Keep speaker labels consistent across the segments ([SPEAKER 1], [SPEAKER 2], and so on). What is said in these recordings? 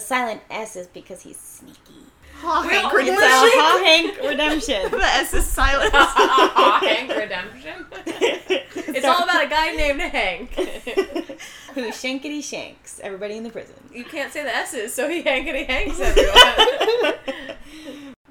[SPEAKER 1] The silent S is because he's sneaky.
[SPEAKER 2] Ha, Hank
[SPEAKER 3] Well,
[SPEAKER 1] It's
[SPEAKER 2] Redemption.
[SPEAKER 1] a Ha Hank redemption.
[SPEAKER 2] the S is silent.
[SPEAKER 3] Hank Redemption. It's all about a guy named Hank.
[SPEAKER 1] Who shankety shanks everybody in the prison.
[SPEAKER 3] you can't say the S's, so he hankety hanks everyone.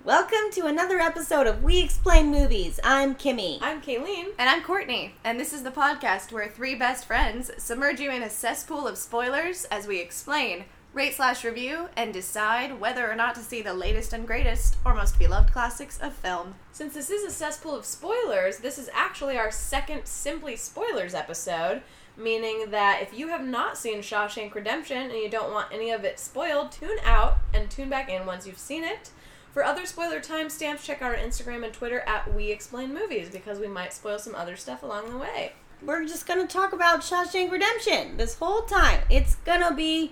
[SPEAKER 1] Welcome to another episode of We Explain Movies. I'm Kimmy.
[SPEAKER 3] I'm Kayleen.
[SPEAKER 2] And I'm Courtney, and this is the podcast where three best friends submerge you in a cesspool of spoilers as we explain, rate slash review, and decide whether or not to see the latest and greatest or most beloved classics of film.
[SPEAKER 3] Since this is a cesspool of spoilers, this is actually our second Simply Spoilers episode, meaning that if you have not seen Shawshank Redemption and you don't want any of it spoiled, tune out and tune back in once you've seen it. For other spoiler timestamps, check out our Instagram and Twitter at We Explain Movies because we might spoil some other stuff along the way.
[SPEAKER 1] We're just gonna talk about Shawshank Redemption this whole time. It's gonna be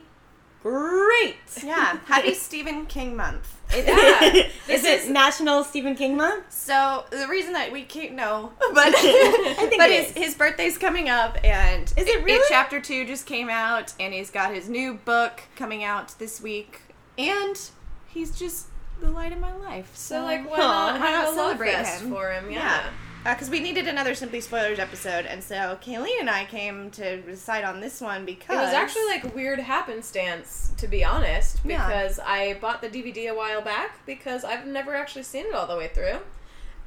[SPEAKER 1] great.
[SPEAKER 2] Yeah, happy Stephen King month.
[SPEAKER 1] It-
[SPEAKER 3] Yeah.
[SPEAKER 1] is it National Stephen King Month?
[SPEAKER 2] So the reason that we keep no, but
[SPEAKER 1] I think
[SPEAKER 2] but his,
[SPEAKER 1] is.
[SPEAKER 2] his birthday's coming up, and
[SPEAKER 1] Is it really?
[SPEAKER 2] chapter two just came out, and he's got his new book coming out this week, and he's just the light of my life.
[SPEAKER 3] So, like, why not
[SPEAKER 2] why not celebrate him?
[SPEAKER 3] for him?
[SPEAKER 2] Yeah.
[SPEAKER 3] Yeah.
[SPEAKER 2] Because we needed another Simply Spoilers episode, and so Kayleen and I came to decide on this one because
[SPEAKER 3] It was actually like weird happenstance, to be honest,
[SPEAKER 2] Yeah.
[SPEAKER 3] because I bought the DVD a while back because I've never actually seen it all the way through.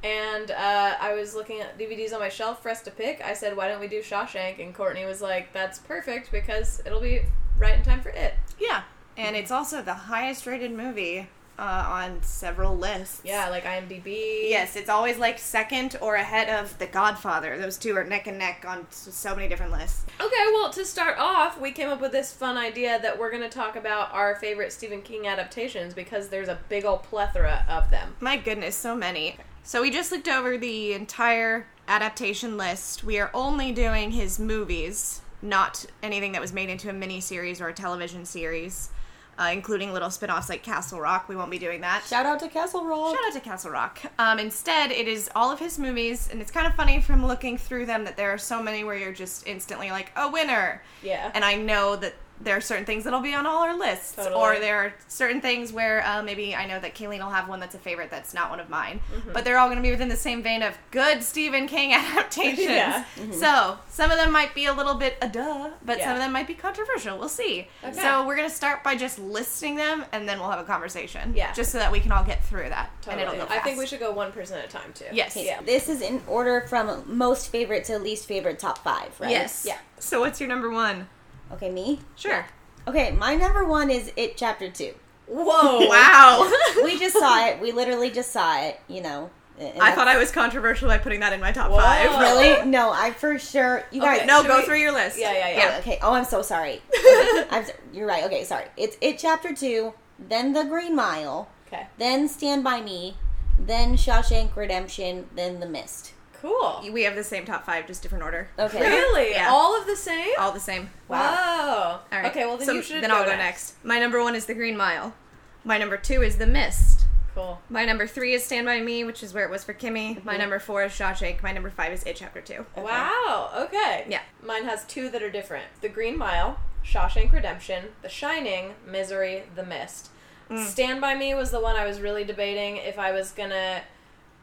[SPEAKER 3] And uh, I was looking at DVDs on my shelf for us to pick. I said, why don't we do Shawshank? And Courtney was like, that's perfect because it'll be right in time for it.
[SPEAKER 2] yeah, and it's also the highest rated movie uh, on several lists.
[SPEAKER 3] Yeah, like IMDb.
[SPEAKER 2] Yes, it's always like second or ahead of The Godfather. Those two are neck and neck on so many different lists.
[SPEAKER 3] Okay, well, to start off, we came up with this fun idea that we're going to talk about our favorite Stephen King adaptations because there's a big old plethora of them.
[SPEAKER 2] My goodness, so many. So we just looked over the entire adaptation list. We are only doing his movies, not anything that was made into a miniseries or a television series, uh, including little spin offs like Castle Rock. We won't be doing that.
[SPEAKER 1] Shout out to Castle Rock.
[SPEAKER 2] Shout out to Castle Rock. Um, instead, it is all of his movies, and it's kind of funny from looking through them that there are so many where you're just instantly like, a winner.
[SPEAKER 3] Yeah.
[SPEAKER 2] And I know that there are certain things that'll be on all our lists,
[SPEAKER 3] Totally.
[SPEAKER 2] or there are certain things where uh, maybe I know that Kayleen will have one that's a favorite that's not one of mine,
[SPEAKER 3] Mm-hmm.
[SPEAKER 2] but they're all going to be within the same vein of good Stephen King adaptations.
[SPEAKER 3] Yeah.
[SPEAKER 2] So some of them might be a little bit a duh, but
[SPEAKER 3] Yeah.
[SPEAKER 2] some of them might be controversial. We'll see.
[SPEAKER 3] Okay.
[SPEAKER 2] So we're going to start by just listing them, and then we'll have a conversation.
[SPEAKER 3] Yeah.
[SPEAKER 2] Just so that we can all get through that,
[SPEAKER 3] Totally.
[SPEAKER 2] and it'll go
[SPEAKER 3] I think we should go one person at a time too.
[SPEAKER 2] Yes.
[SPEAKER 1] Okay,
[SPEAKER 3] Yeah.
[SPEAKER 1] This is in order from most favorite to least favorite top five, right?
[SPEAKER 2] Yes.
[SPEAKER 3] Yeah.
[SPEAKER 2] So what's your number one?
[SPEAKER 1] Okay, me?
[SPEAKER 2] Sure.
[SPEAKER 1] Okay, my number one is It Chapter 2.
[SPEAKER 3] Whoa.
[SPEAKER 2] Wow.
[SPEAKER 1] We just saw it. We literally just saw it, you know. and
[SPEAKER 2] I thought I was controversial by putting that in my top
[SPEAKER 3] Whoa.
[SPEAKER 2] five.
[SPEAKER 1] Really? No, I for sure. You guys.
[SPEAKER 2] No, go
[SPEAKER 3] we-
[SPEAKER 2] through your list.
[SPEAKER 3] Yeah, yeah, yeah.
[SPEAKER 1] Oh, okay. Oh, I'm so sorry. Okay, I'm you're right. Okay, sorry. It's It Chapter 2, then The Green Mile,
[SPEAKER 3] Okay.
[SPEAKER 1] then Stand By Me, then Shawshank Redemption, then The Mist.
[SPEAKER 3] Cool.
[SPEAKER 2] We have the same top five, just different order.
[SPEAKER 1] Okay.
[SPEAKER 3] Really?
[SPEAKER 2] Yeah.
[SPEAKER 3] All of the same?
[SPEAKER 2] All the same.
[SPEAKER 3] Wow.
[SPEAKER 2] All right.
[SPEAKER 3] Okay, well then
[SPEAKER 2] So
[SPEAKER 3] you should
[SPEAKER 2] Then
[SPEAKER 3] go
[SPEAKER 2] I'll go
[SPEAKER 3] next.
[SPEAKER 2] next. My number one is The Green Mile. My number two is The Mist.
[SPEAKER 3] Cool.
[SPEAKER 2] My number three is Stand By Me, which is where it was for Kimmy.
[SPEAKER 3] Mm-hmm.
[SPEAKER 2] My number four is Shawshank. My number five is It Chapter Two.
[SPEAKER 3] Wow. Okay.
[SPEAKER 2] Yeah.
[SPEAKER 3] Mine has two that are different. The Green Mile, Shawshank Redemption, The Shining, Misery, The Mist.
[SPEAKER 2] Mm.
[SPEAKER 3] Stand By Me was the one I was really debating if I was gonna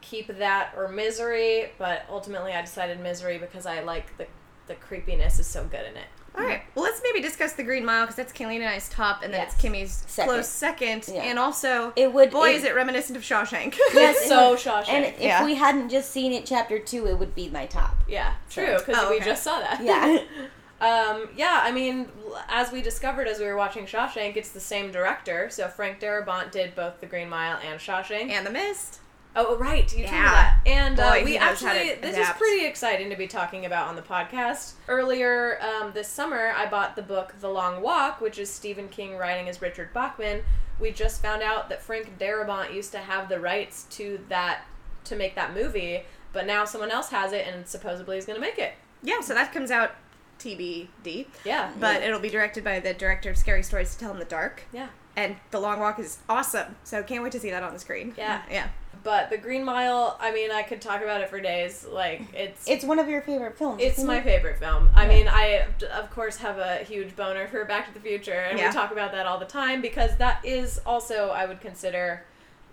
[SPEAKER 3] keep that or Misery, but ultimately I decided Misery because I like the the creepiness is so good in it.
[SPEAKER 2] All right. Well, let's maybe discuss The Green Mile because that's Kayleen and I's top, and then
[SPEAKER 3] Yes.
[SPEAKER 2] it's Kimmy's
[SPEAKER 1] Second.
[SPEAKER 2] close second.
[SPEAKER 1] Yeah.
[SPEAKER 2] And also,
[SPEAKER 1] It would.
[SPEAKER 2] boy,
[SPEAKER 1] it-
[SPEAKER 2] is it reminiscent of Shawshank.
[SPEAKER 1] Yes,
[SPEAKER 3] so Shawshank.
[SPEAKER 1] And if
[SPEAKER 2] Yeah.
[SPEAKER 1] we hadn't just seen it chapter two, it would be my top.
[SPEAKER 3] yeah, true, because
[SPEAKER 2] Oh,
[SPEAKER 3] we
[SPEAKER 2] okay.
[SPEAKER 3] just saw that.
[SPEAKER 1] Yeah.
[SPEAKER 3] Um, yeah, I mean, l- as we discovered as we were watching Shawshank, it's the same director. So Frank Darabont did both The Green Mile and Shawshank.
[SPEAKER 2] and The Mist.
[SPEAKER 3] Oh, right, you told me that. And uh, we
[SPEAKER 2] knows how to
[SPEAKER 3] actually, this is pretty exciting to be talking about on the podcast. Earlier um, this summer, I bought the book The Long Walk, which is Stephen King writing as Richard Bachman. We just found out that Frank Darabont used to have the rights to that to make that movie, but now someone else has it, and supposedly is going to make it.
[SPEAKER 2] Yeah, so that comes out TBD.
[SPEAKER 3] Yeah,
[SPEAKER 2] But it'll be directed by the director of Scary Stories to Tell in the Dark.
[SPEAKER 3] yeah.
[SPEAKER 2] And The Long Walk is awesome. So can't wait to see that on the screen.
[SPEAKER 3] Yeah.
[SPEAKER 2] Yeah.
[SPEAKER 3] But The Green Mile, I mean, I could talk about it for days. Like it's
[SPEAKER 1] It's one of your favorite films.
[SPEAKER 3] It's my
[SPEAKER 1] it?
[SPEAKER 3] favorite film. I
[SPEAKER 1] Yeah.
[SPEAKER 3] mean, I of course have a huge boner for Back to the Future, and
[SPEAKER 2] Yeah.
[SPEAKER 3] we talk about that all the time because that is also I would consider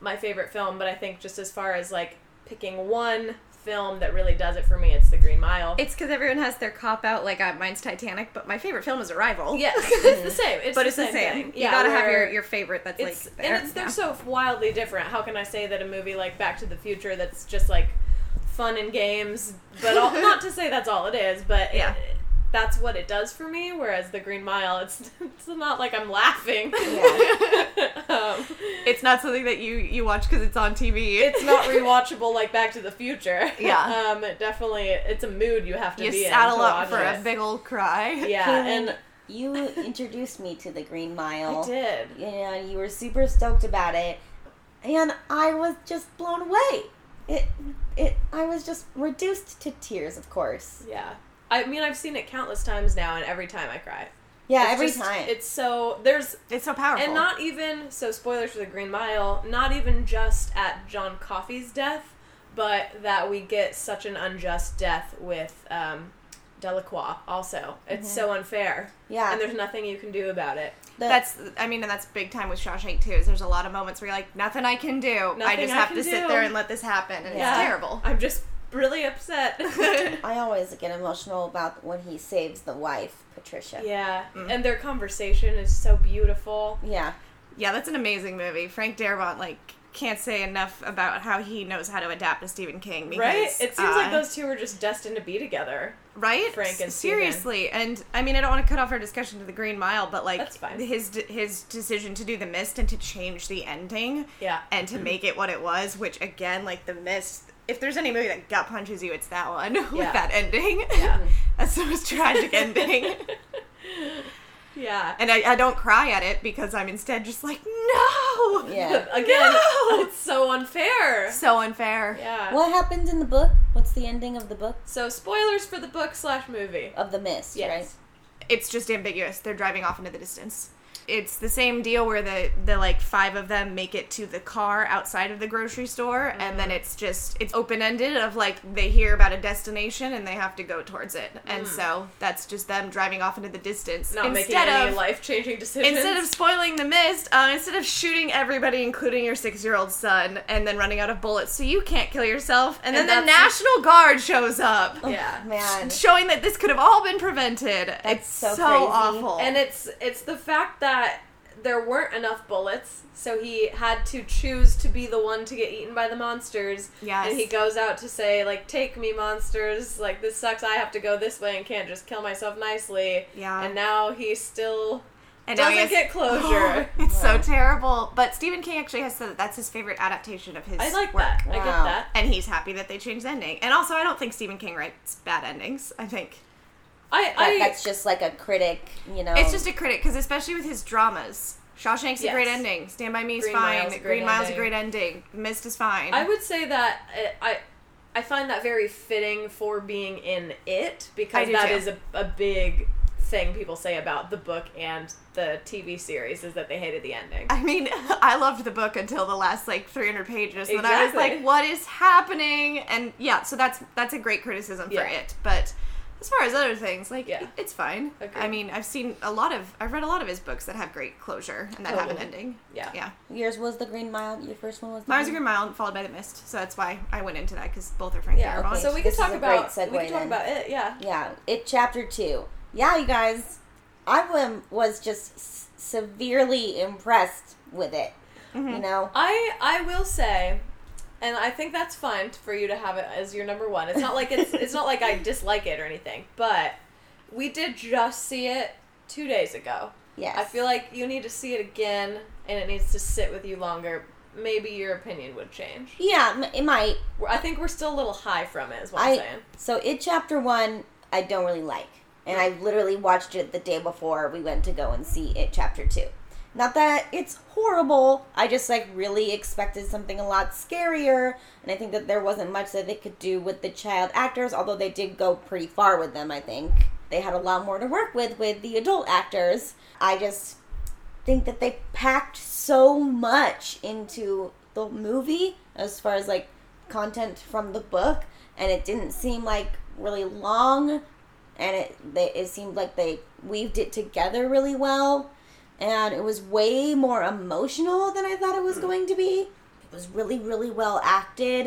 [SPEAKER 3] my favorite film. But I think just as far as like picking one film that really does it for me, it's The Green Mile.
[SPEAKER 2] It's because everyone has their cop out. Like uh, mine's Titanic, but my favorite film is Arrival.
[SPEAKER 3] yes, it's the same. It's
[SPEAKER 2] but
[SPEAKER 3] the
[SPEAKER 2] it's the
[SPEAKER 3] same.
[SPEAKER 2] same.
[SPEAKER 3] thing.
[SPEAKER 2] You
[SPEAKER 3] Yeah,
[SPEAKER 2] gotta have your, your favorite. That's like there.
[SPEAKER 3] and it's they're
[SPEAKER 2] Yeah.
[SPEAKER 3] so wildly different. How can I say that a movie like Back to the Future that's just like fun and games, but all, not to say that's all it is, but
[SPEAKER 2] Yeah.
[SPEAKER 3] it, that's what it does for me. Whereas the Green Mile, it's it's not like I'm laughing. um,
[SPEAKER 2] It's not something that you you watch because it's on TV.
[SPEAKER 3] it's not rewatchable like Back to the Future.
[SPEAKER 2] Yeah.
[SPEAKER 3] um, it definitely it's a mood you have to
[SPEAKER 2] you
[SPEAKER 3] be
[SPEAKER 2] saddle
[SPEAKER 3] in to
[SPEAKER 2] up for
[SPEAKER 3] it.
[SPEAKER 2] a big old cry.
[SPEAKER 3] yeah, and
[SPEAKER 1] you introduced me to the Green Mile.
[SPEAKER 3] I did.
[SPEAKER 1] Yeah, you were super stoked about it, and I was just blown away. It, it, I was just reduced to tears, of course.
[SPEAKER 3] Yeah. I mean, I've seen it countless times now, and every time I cry.
[SPEAKER 1] Yeah,
[SPEAKER 3] It's
[SPEAKER 1] every
[SPEAKER 3] just-
[SPEAKER 1] time.
[SPEAKER 3] It's so there's
[SPEAKER 2] It's so powerful.
[SPEAKER 3] And not even so spoilers for the Green Mile, not even just at John Coffey's death, but that we get such an unjust death with um Delacroix also. It's so unfair.
[SPEAKER 1] yeah,
[SPEAKER 3] And there's nothing you can do about it.
[SPEAKER 1] the-
[SPEAKER 2] that's I mean, and that's big time with Shawshank too. Is there's a lot of moments where you're like, nothing I can do. I just
[SPEAKER 3] I
[SPEAKER 2] have
[SPEAKER 3] can
[SPEAKER 2] to sit there and let this happen, and
[SPEAKER 1] Yeah.
[SPEAKER 2] it's terrible.
[SPEAKER 3] I'm just really upset.
[SPEAKER 1] I always get emotional about when he saves the wife, Patricia.
[SPEAKER 3] yeah.
[SPEAKER 2] Mm.
[SPEAKER 3] And their conversation is so beautiful.
[SPEAKER 1] Yeah.
[SPEAKER 2] Yeah, that's an amazing movie. Frank Darabont like can't say enough about how he knows how to adapt to Stephen King. Because,
[SPEAKER 3] right? It seems like
[SPEAKER 2] uh,
[SPEAKER 3] those two are just destined to be together.
[SPEAKER 2] right?
[SPEAKER 3] Frank and
[SPEAKER 2] seriously, and I mean, I don't want to cut off our discussion to the Green Mile, but like
[SPEAKER 3] That's fine.
[SPEAKER 2] his his decision to do the Mist and to change the ending
[SPEAKER 3] Yeah.
[SPEAKER 2] and to make it what it was, which again, like the Mist. If there's any movie that gut punches you, it's that one with
[SPEAKER 3] Yeah.
[SPEAKER 2] that ending.
[SPEAKER 3] Yeah.
[SPEAKER 2] That's the most tragic ending.
[SPEAKER 3] yeah.
[SPEAKER 2] And I, I don't cry at it because I'm instead just like, no!
[SPEAKER 1] Yeah.
[SPEAKER 3] Again,
[SPEAKER 2] No!
[SPEAKER 3] it's so unfair.
[SPEAKER 2] So unfair.
[SPEAKER 3] Yeah.
[SPEAKER 1] What happens in the book? What's the ending of the book?
[SPEAKER 3] So spoilers for the book slash movie.
[SPEAKER 1] Of the mist,
[SPEAKER 3] Yes.
[SPEAKER 2] It's just ambiguous. They're driving off into the distance. It's the same deal where the the like five of them make it to the car outside of the grocery store, and
[SPEAKER 3] Mm-hmm.
[SPEAKER 2] then it's just it's open ended of like they hear about a destination and they have to go towards it, and so that's just them driving off into the distance
[SPEAKER 3] Mm. Not making
[SPEAKER 2] instead
[SPEAKER 3] any
[SPEAKER 2] of
[SPEAKER 3] life changing decisions.
[SPEAKER 2] Instead of spoiling the mist, uh, instead of shooting everybody, including your six-year-old son, and then running out of bullets, so you can't kill yourself, and,
[SPEAKER 3] And
[SPEAKER 2] then the National Guard shows up,
[SPEAKER 3] yeah.
[SPEAKER 1] Man.
[SPEAKER 2] showing that this could have all been prevented. it's
[SPEAKER 1] so
[SPEAKER 2] so,
[SPEAKER 1] crazy.
[SPEAKER 2] awful.
[SPEAKER 3] And it's it's the fact that there weren't enough bullets, so he had to choose to be the one to get eaten by the monsters.
[SPEAKER 2] Yes.
[SPEAKER 3] And he goes out to say, like, take me, monsters. Like, this sucks. I have to go this way and can't just kill myself nicely.
[SPEAKER 2] Yeah.
[SPEAKER 3] And now he still
[SPEAKER 2] and
[SPEAKER 3] doesn't
[SPEAKER 2] has-
[SPEAKER 3] get oh, closure.
[SPEAKER 2] it's so terrible. But Stephen King actually has said that that's his favorite adaptation of his
[SPEAKER 3] I like
[SPEAKER 2] work.
[SPEAKER 3] that. I get that.
[SPEAKER 2] And he's happy that they changed the ending. And also, I don't think Stephen King writes bad endings. I think
[SPEAKER 3] I,
[SPEAKER 1] That,
[SPEAKER 3] I
[SPEAKER 1] that's just like a critic, you know.
[SPEAKER 2] It's just a critic because especially with his dramas, Shawshank's a great ending. Stand by Me is
[SPEAKER 3] Green
[SPEAKER 2] fine.
[SPEAKER 3] Mile's
[SPEAKER 2] Green Mile's
[SPEAKER 3] ending.
[SPEAKER 2] a great ending. Mist is fine.
[SPEAKER 3] I would say that it, I I find that very fitting for being in it
[SPEAKER 2] I
[SPEAKER 3] because
[SPEAKER 2] do
[SPEAKER 3] that
[SPEAKER 2] too.
[SPEAKER 3] is a, a big thing people say about the book and the TV series is that they hated the ending.
[SPEAKER 2] I mean, I loved the book until the last like 300 pages, and then I was like, "What is happening?" And yeah, so that's that's a great criticism for
[SPEAKER 3] Yeah.
[SPEAKER 2] it. But as far as other things, like
[SPEAKER 3] Yeah.
[SPEAKER 2] it's fine.
[SPEAKER 3] Agreed.
[SPEAKER 2] I mean, I've seen a lot of, I've read a lot of his books that have great closure and that have an ending.
[SPEAKER 3] Yeah.
[SPEAKER 2] yeah.
[SPEAKER 1] Yours was the Green Mile. Your first one was. The
[SPEAKER 2] Mine was a
[SPEAKER 1] Green-
[SPEAKER 2] Green Mile, followed by the Mist, so that's why I went into that because both are Frank
[SPEAKER 3] Yeah.
[SPEAKER 2] Darabont.
[SPEAKER 1] Okay.
[SPEAKER 3] So we
[SPEAKER 1] This
[SPEAKER 3] can
[SPEAKER 1] is
[SPEAKER 3] talk
[SPEAKER 1] a great
[SPEAKER 3] about we
[SPEAKER 1] segue
[SPEAKER 3] can talk
[SPEAKER 1] then.
[SPEAKER 3] about it. Yeah.
[SPEAKER 1] Yeah, it chapter two. Yeah, you guys, I wam- was just severely impressed with it.
[SPEAKER 2] Mm-hmm.
[SPEAKER 1] You know,
[SPEAKER 3] I I will say, and I think that's fine for you to have it as your number one. It's not like it's it's not like I dislike it or anything, but we did just see it two days ago.
[SPEAKER 1] yes.
[SPEAKER 3] I feel like you need to see it again, and it needs to sit with you longer. Maybe your opinion would change.
[SPEAKER 1] Yeah, it might.
[SPEAKER 3] I think we're still a little high from it. Is what I, am saying.
[SPEAKER 1] so it chapter one. I don't really like, and I literally watched it the day before we went to go and see it chapter two. Not that it's horrible. I just like really expected something a lot scarier, and I think that there wasn't much that they could do with the child actors. Although they did go pretty far with them, I think they had a lot more to work with with the adult actors. I just think that they packed so much into the movie as far as like content from the book, and it didn't seem like really long, and it they, it seemed like they weaved it together really well, and it was way more emotional than I thought it was hmm. going to be. It was really really well acted.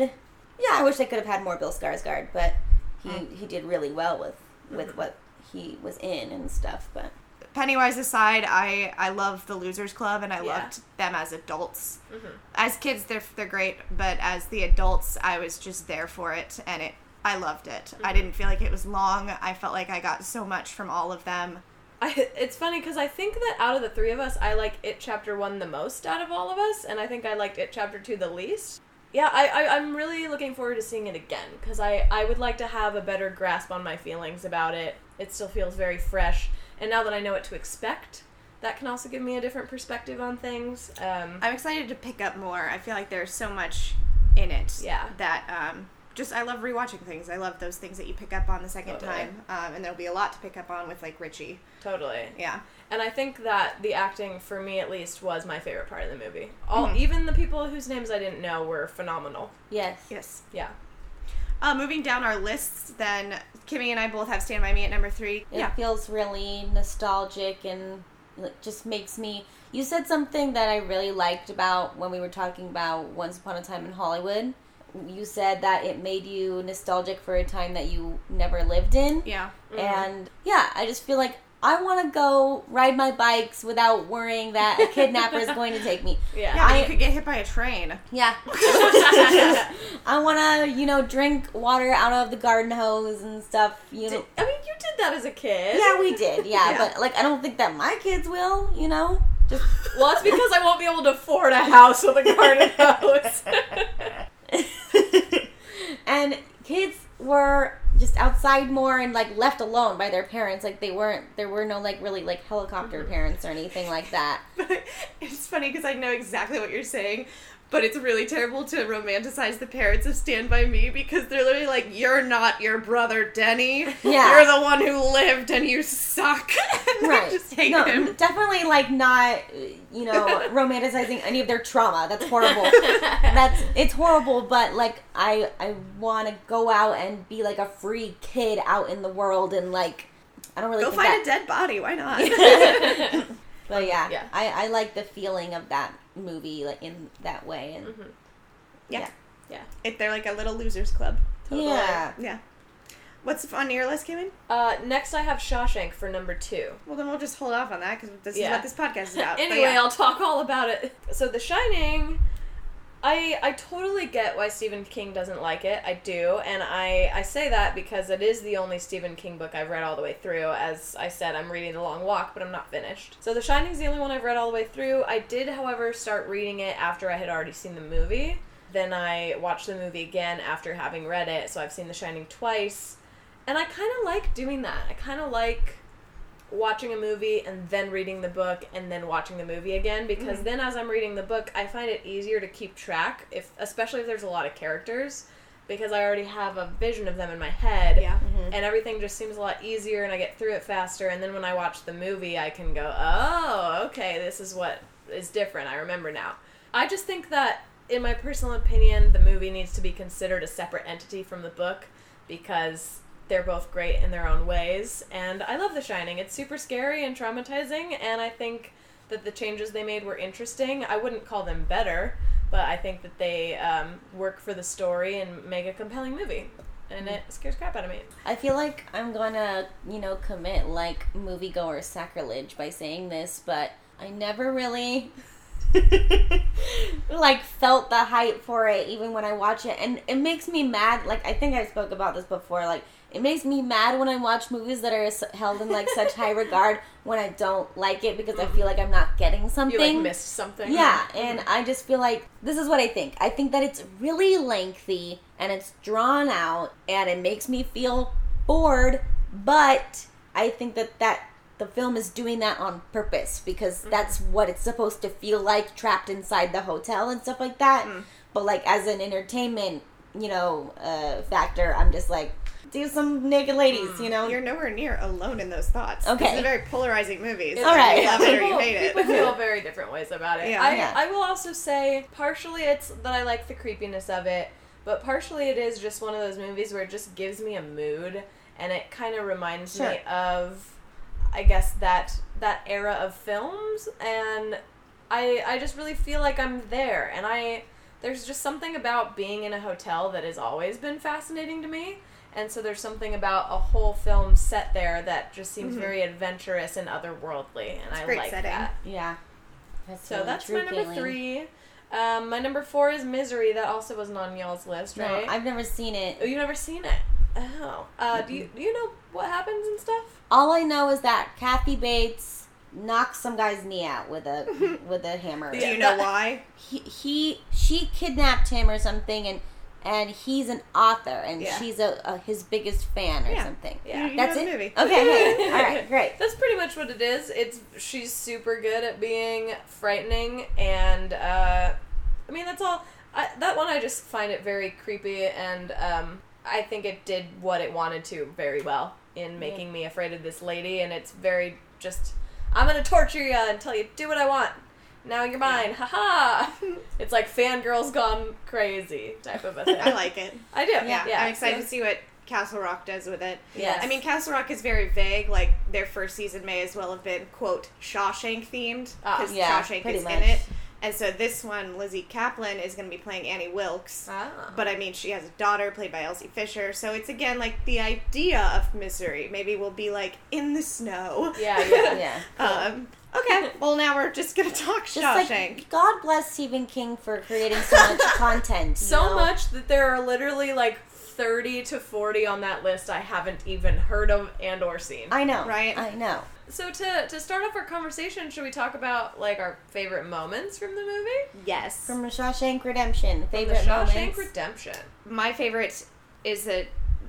[SPEAKER 1] Yeah, I wish I could have had more Bill Skarsgård, but he hmm. he did really well with with hmm. what he was in and stuff. But
[SPEAKER 2] Pennywise aside, I I love the Losers Club and I
[SPEAKER 3] Yeah.
[SPEAKER 2] loved them as adults. Mm-hmm. As kids, they're they're great, but as the adults, I was just there for it, and it I loved it. I didn't feel like it was long. I felt like I got so much from all of them.
[SPEAKER 3] I, it's funny because I think that out of the three of us, I like It Chapter 1 the most out of all of us, and I think I liked It Chapter 2 the least. Yeah, I, I, I'm really looking forward to seeing it again because I, I would like to have a better grasp on my feelings about it. It still feels very fresh, and now that I know what to expect, that can also give me a different perspective on things. Um,
[SPEAKER 2] I'm excited to pick up more. I feel like there's so much in it.
[SPEAKER 3] Yeah.
[SPEAKER 2] That um, just I love rewatching things. I love those things that you pick up on the second
[SPEAKER 3] Totally.
[SPEAKER 2] time, um, and there'll be a lot to pick up on with like Richie.
[SPEAKER 3] totally.
[SPEAKER 2] Yeah.
[SPEAKER 3] And I think that the acting, for me at least, was my favorite part of the movie. All
[SPEAKER 2] Mhm.
[SPEAKER 3] even the people whose names I didn't know were phenomenal.
[SPEAKER 1] yes,
[SPEAKER 2] Yes.
[SPEAKER 3] Yeah.
[SPEAKER 2] Uh, moving down our lists, then Kimmy and I both have Stand By Me at number three.
[SPEAKER 1] It
[SPEAKER 2] yeah.
[SPEAKER 1] feels really nostalgic and it just makes me. You said something that I really liked about when we were talking about Once Upon a Time in Hollywood. You said that it made you nostalgic for a time that you never lived in.
[SPEAKER 2] Yeah.
[SPEAKER 1] And yeah, I just feel like I want to go ride my bikes without worrying that a kidnapper is going to take me.
[SPEAKER 3] Yeah.
[SPEAKER 2] Yeah,
[SPEAKER 1] I-
[SPEAKER 2] you could get hit by a train.
[SPEAKER 1] Yeah. I want to, you know, drink water out of the garden hose and stuff. You know.
[SPEAKER 3] I mean, you did that as a kid.
[SPEAKER 1] Yeah, we did. Yeah,
[SPEAKER 2] Yeah.
[SPEAKER 1] but like I don't think that my kids will, you know? Just
[SPEAKER 3] Well, it's because I won't be able to afford a house with a garden hose.
[SPEAKER 1] and kids were just outside more and like left alone by their parents. Like they weren't there were no like really like helicopter mm-hmm. parents or anything like that.
[SPEAKER 2] But it's funny because I know exactly what you're saying, but it's really terrible to romanticize the parents of Stand By Me because they're literally like, "You're not your brother, Denny.
[SPEAKER 1] Yeah.
[SPEAKER 2] You're the one who lived, and you suck." And
[SPEAKER 1] Right.
[SPEAKER 2] Just hate
[SPEAKER 1] no,
[SPEAKER 2] him.
[SPEAKER 1] definitely like not you know romanticizing any of their trauma. That's horrible. That's it's horrible, but like I I want to go out and be like a free kid out in the world and like I don't really
[SPEAKER 2] Go
[SPEAKER 1] think
[SPEAKER 2] find
[SPEAKER 1] that,
[SPEAKER 2] a dead body. Why not?
[SPEAKER 1] But yeah,
[SPEAKER 3] Yeah.
[SPEAKER 1] I, I like the feeling of that movie like in that way and
[SPEAKER 3] Mhm.
[SPEAKER 2] yeah.
[SPEAKER 3] Yeah.
[SPEAKER 2] It, they're like a little losers club.
[SPEAKER 3] Totally.
[SPEAKER 1] yeah.
[SPEAKER 2] Yeah. What's on your list, Kevin?
[SPEAKER 3] Uh, next, I have Shawshank for number two.
[SPEAKER 2] Well, then we'll just hold off on that because this
[SPEAKER 3] Yeah.
[SPEAKER 2] is what this podcast is about.
[SPEAKER 3] Anyway,
[SPEAKER 2] yeah.
[SPEAKER 3] I'll talk all about it. So, The Shining, I I totally get why Stephen King doesn't like it. I do, and I I say that because it is the only Stephen King book I've read all the way through. As I said, I'm reading The Long Walk, but I'm not finished. So, The Shining's the only one I've read all the way through. I did, however, start reading it after I had already seen the movie. Then I watched the movie again after having read it, so I've seen The Shining twice. And I kind of like doing that. I kind of like watching a movie and then reading the book and then watching the movie again because mm. then as I'm reading the book, I find it easier to keep track if especially if there's a lot of characters because I already have a vision of them in my head.
[SPEAKER 2] Yeah. Mm-hmm.
[SPEAKER 3] And everything just seems a lot easier and I get through it faster and then when I watch the movie, I can go, "Oh, okay, this is what is different. I remember now." I just think that in my personal opinion, the movie needs to be considered a separate entity from the book because they're both great in their own ways. And I love The Shining. It's super scary and traumatizing, and I think that the changes they made were interesting. I wouldn't call them better, but I think that they um, work for the story and make a compelling movie. And it scares crap out of me.
[SPEAKER 1] I feel like I'm gonna, you know, commit like moviegoer sacrilege by saying this, but I never really like felt the hype for it even when I watch it. And it makes me mad. Like I think I spoke about this before. Like it makes me mad when I watch movies that are held in like such high regard when I don't like it because I feel like I'm not getting something.
[SPEAKER 3] You like missed something.
[SPEAKER 1] Yeah, mm-hmm. and I just feel like this is what I think. I think that it's really lengthy and it's drawn out and it makes me feel bored, but I think that that the film is doing that on purpose because mm-hmm. that's what it's supposed to feel like trapped inside the hotel and stuff like that. Mm. But like as an entertainment, you know, uh, factor, I'm just like do some naked ladies, you hmm. know.
[SPEAKER 2] You're nowhere near alone in those thoughts.
[SPEAKER 1] Okay.
[SPEAKER 2] This is a very polarizing movie. So
[SPEAKER 1] All right.
[SPEAKER 2] You love it or you
[SPEAKER 3] People,
[SPEAKER 2] hate it.
[SPEAKER 3] people feel very different ways about it.
[SPEAKER 2] Yeah.
[SPEAKER 3] I,
[SPEAKER 1] Yeah.
[SPEAKER 3] I will also say, partially it's that I like the creepiness of it, but partially it is just one of those movies where it just gives me a mood, and it kind of reminds
[SPEAKER 1] Sure.
[SPEAKER 3] me of, I guess that that era of films, and I I just really feel like I'm there, and I there's just something about being in a hotel that has always been fascinating to me. And so there's something about a whole film set there that just seems
[SPEAKER 2] Mhm.
[SPEAKER 3] very adventurous and otherworldly, and
[SPEAKER 2] It's
[SPEAKER 3] I
[SPEAKER 2] great
[SPEAKER 3] like
[SPEAKER 2] setting.
[SPEAKER 3] that.
[SPEAKER 1] yeah. That's
[SPEAKER 3] So
[SPEAKER 1] really
[SPEAKER 3] that's my number
[SPEAKER 1] Kayleen.
[SPEAKER 3] three. Um, my number four is Misery. That also wasn't on y'all's list,
[SPEAKER 1] No,
[SPEAKER 3] right?
[SPEAKER 1] I've never seen it.
[SPEAKER 3] oh, you've never seen it. Oh, uh, do you do you know what happens and stuff?
[SPEAKER 1] All I know is that Kathy Bates knocked some guy's knee out with a with a hammer.
[SPEAKER 2] Do you know
[SPEAKER 3] that-
[SPEAKER 2] why?
[SPEAKER 1] He, he she kidnapped him or something, and and he's an author, and
[SPEAKER 2] Yeah.
[SPEAKER 1] she's a, a his biggest fan or
[SPEAKER 2] Yeah.
[SPEAKER 1] something.
[SPEAKER 3] Yeah.
[SPEAKER 2] You- you
[SPEAKER 1] That's
[SPEAKER 2] know
[SPEAKER 1] it.
[SPEAKER 2] movie.
[SPEAKER 1] Okay, okay. all right, great.
[SPEAKER 3] That's pretty much what it is. It's she's super good at being frightening, and uh, I mean that's all. I, that one I just find it very creepy, and um, I think it did what it wanted to very well in making me afraid of this lady, and it's very just. I'm gonna torture you until you do what I want. Now you're mine, haha! it's like fangirls gone crazy type of a thing.
[SPEAKER 2] I like it.
[SPEAKER 3] I do.
[SPEAKER 2] Yeah,
[SPEAKER 3] Yeah,
[SPEAKER 2] I'm excited
[SPEAKER 3] so-
[SPEAKER 2] to see what Castle Rock does with it.
[SPEAKER 3] Yeah.
[SPEAKER 2] I mean, Castle Rock is very vague. Like their first season may as well have been quote Shawshank themed
[SPEAKER 3] Ah.
[SPEAKER 2] because
[SPEAKER 1] Yeah,
[SPEAKER 2] Shawshank is
[SPEAKER 1] much.
[SPEAKER 2] in it, and so this one, Lizzy Caplan is going to be playing Annie Wilkes.
[SPEAKER 3] Ah.
[SPEAKER 2] But I mean, she has a daughter played by Elsie Fisher, so it's again like the idea of misery. Maybe we'll be like in the snow.
[SPEAKER 3] yeah, yeah,
[SPEAKER 1] Yeah.
[SPEAKER 2] Um, okay, well now we're just gonna talk
[SPEAKER 1] Just
[SPEAKER 2] Shawshank.
[SPEAKER 1] like God bless Stephen King for creating so much content. you
[SPEAKER 3] so
[SPEAKER 1] know?
[SPEAKER 3] much that there are literally like 30 to 40 on that list I haven't even heard of and or seen.
[SPEAKER 1] I know,
[SPEAKER 2] Right?
[SPEAKER 1] I know.
[SPEAKER 3] So to to start off our conversation, should we talk about like our favorite moments from the movie?
[SPEAKER 2] yes.
[SPEAKER 1] From Shawshank Redemption,
[SPEAKER 3] From
[SPEAKER 1] favorite
[SPEAKER 3] the Shawshank
[SPEAKER 1] moments.
[SPEAKER 3] Redemption.
[SPEAKER 2] my favorite is a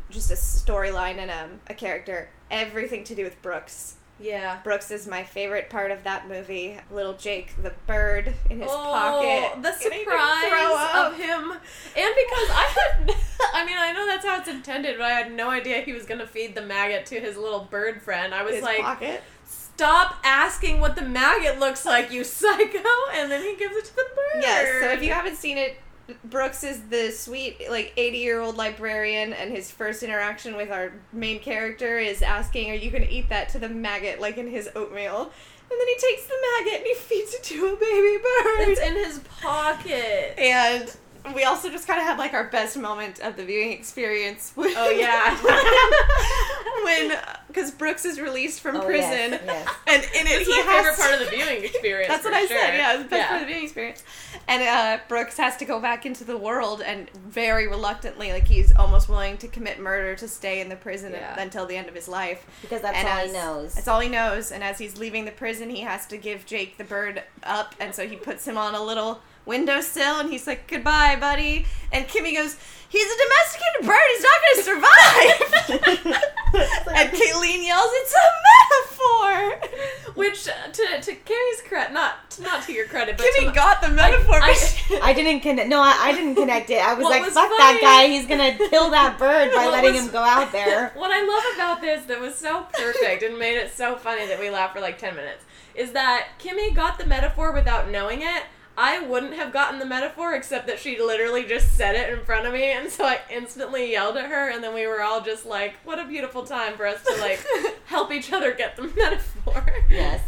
[SPEAKER 2] just a storyline and um, a character. Everything to do with Brooks.
[SPEAKER 3] Yeah.
[SPEAKER 2] Brooks is my favorite part of that movie. Little Jake, the bird in his
[SPEAKER 3] oh,
[SPEAKER 2] pocket.
[SPEAKER 3] the
[SPEAKER 2] getting to throw
[SPEAKER 3] surprise of him, and because I had, I mean, I know that's how it's intended, but I had no idea he was gonna feed the maggot to his little bird friend. I was
[SPEAKER 2] his
[SPEAKER 3] like,
[SPEAKER 2] pocket.
[SPEAKER 3] stop asking what the maggot looks like, you psycho, and then he gives it to the bird.
[SPEAKER 2] Yes. So if you haven't seen it, Brooks is the sweet, like eighty-year-old librarian, and his first interaction with our main character is asking, "Are you going to eat that?" to the maggot, like in his oatmeal. And then he takes the maggot and he feeds it to a baby bird.
[SPEAKER 3] it's in his pocket.
[SPEAKER 2] And we also just kind of had like our best moment of the viewing experience. When,
[SPEAKER 3] Oh, yeah.
[SPEAKER 2] when because Brooks is released from
[SPEAKER 1] Oh,
[SPEAKER 2] prison,
[SPEAKER 1] yes, yes.
[SPEAKER 2] and in it
[SPEAKER 3] It's
[SPEAKER 2] he
[SPEAKER 3] my
[SPEAKER 2] has
[SPEAKER 3] favorite part of the viewing experience.
[SPEAKER 2] That's what I
[SPEAKER 3] sure.
[SPEAKER 2] said. Yeah, it's the best
[SPEAKER 3] Yeah.
[SPEAKER 2] part of the viewing experience. And uh, Brooks has to go back into the world, and very reluctantly, like he's almost willing to commit murder to stay in the prison
[SPEAKER 3] Yeah.
[SPEAKER 2] until the end of his life.
[SPEAKER 1] Because that's
[SPEAKER 2] And
[SPEAKER 1] all
[SPEAKER 2] as-
[SPEAKER 1] he knows.
[SPEAKER 2] That's all he knows. And as he's leaving the prison, he has to give Jake the bird up, and so he puts him on a little windowsill, and he's like, "Goodbye, buddy." And Kimmy goes, "He's a domesticated bird. He's not going to survive." and Kayleen yells, "It's a metaphor."
[SPEAKER 3] Which, uh, to to Carrie's credit, not not to your credit, but
[SPEAKER 2] Kimmy
[SPEAKER 3] my-
[SPEAKER 2] got the metaphor. but
[SPEAKER 3] I-
[SPEAKER 2] she-
[SPEAKER 1] I didn't connect. No, I, I didn't connect it. I was like,
[SPEAKER 3] was
[SPEAKER 1] "Fuck
[SPEAKER 3] funny-
[SPEAKER 1] that guy! He's gonna kill that bird by
[SPEAKER 3] What
[SPEAKER 1] letting
[SPEAKER 3] was-
[SPEAKER 1] him go out there."
[SPEAKER 3] What I love about this that was so perfect and made it so funny that we laughed for like 10 minutes is that Kimmy got the metaphor without knowing it. I wouldn't have gotten the metaphor except that she literally just said it in front of me, and so I instantly yelled at her, and then we were all just like, "What a beautiful time for us to like help each other get the metaphor."
[SPEAKER 1] Yes.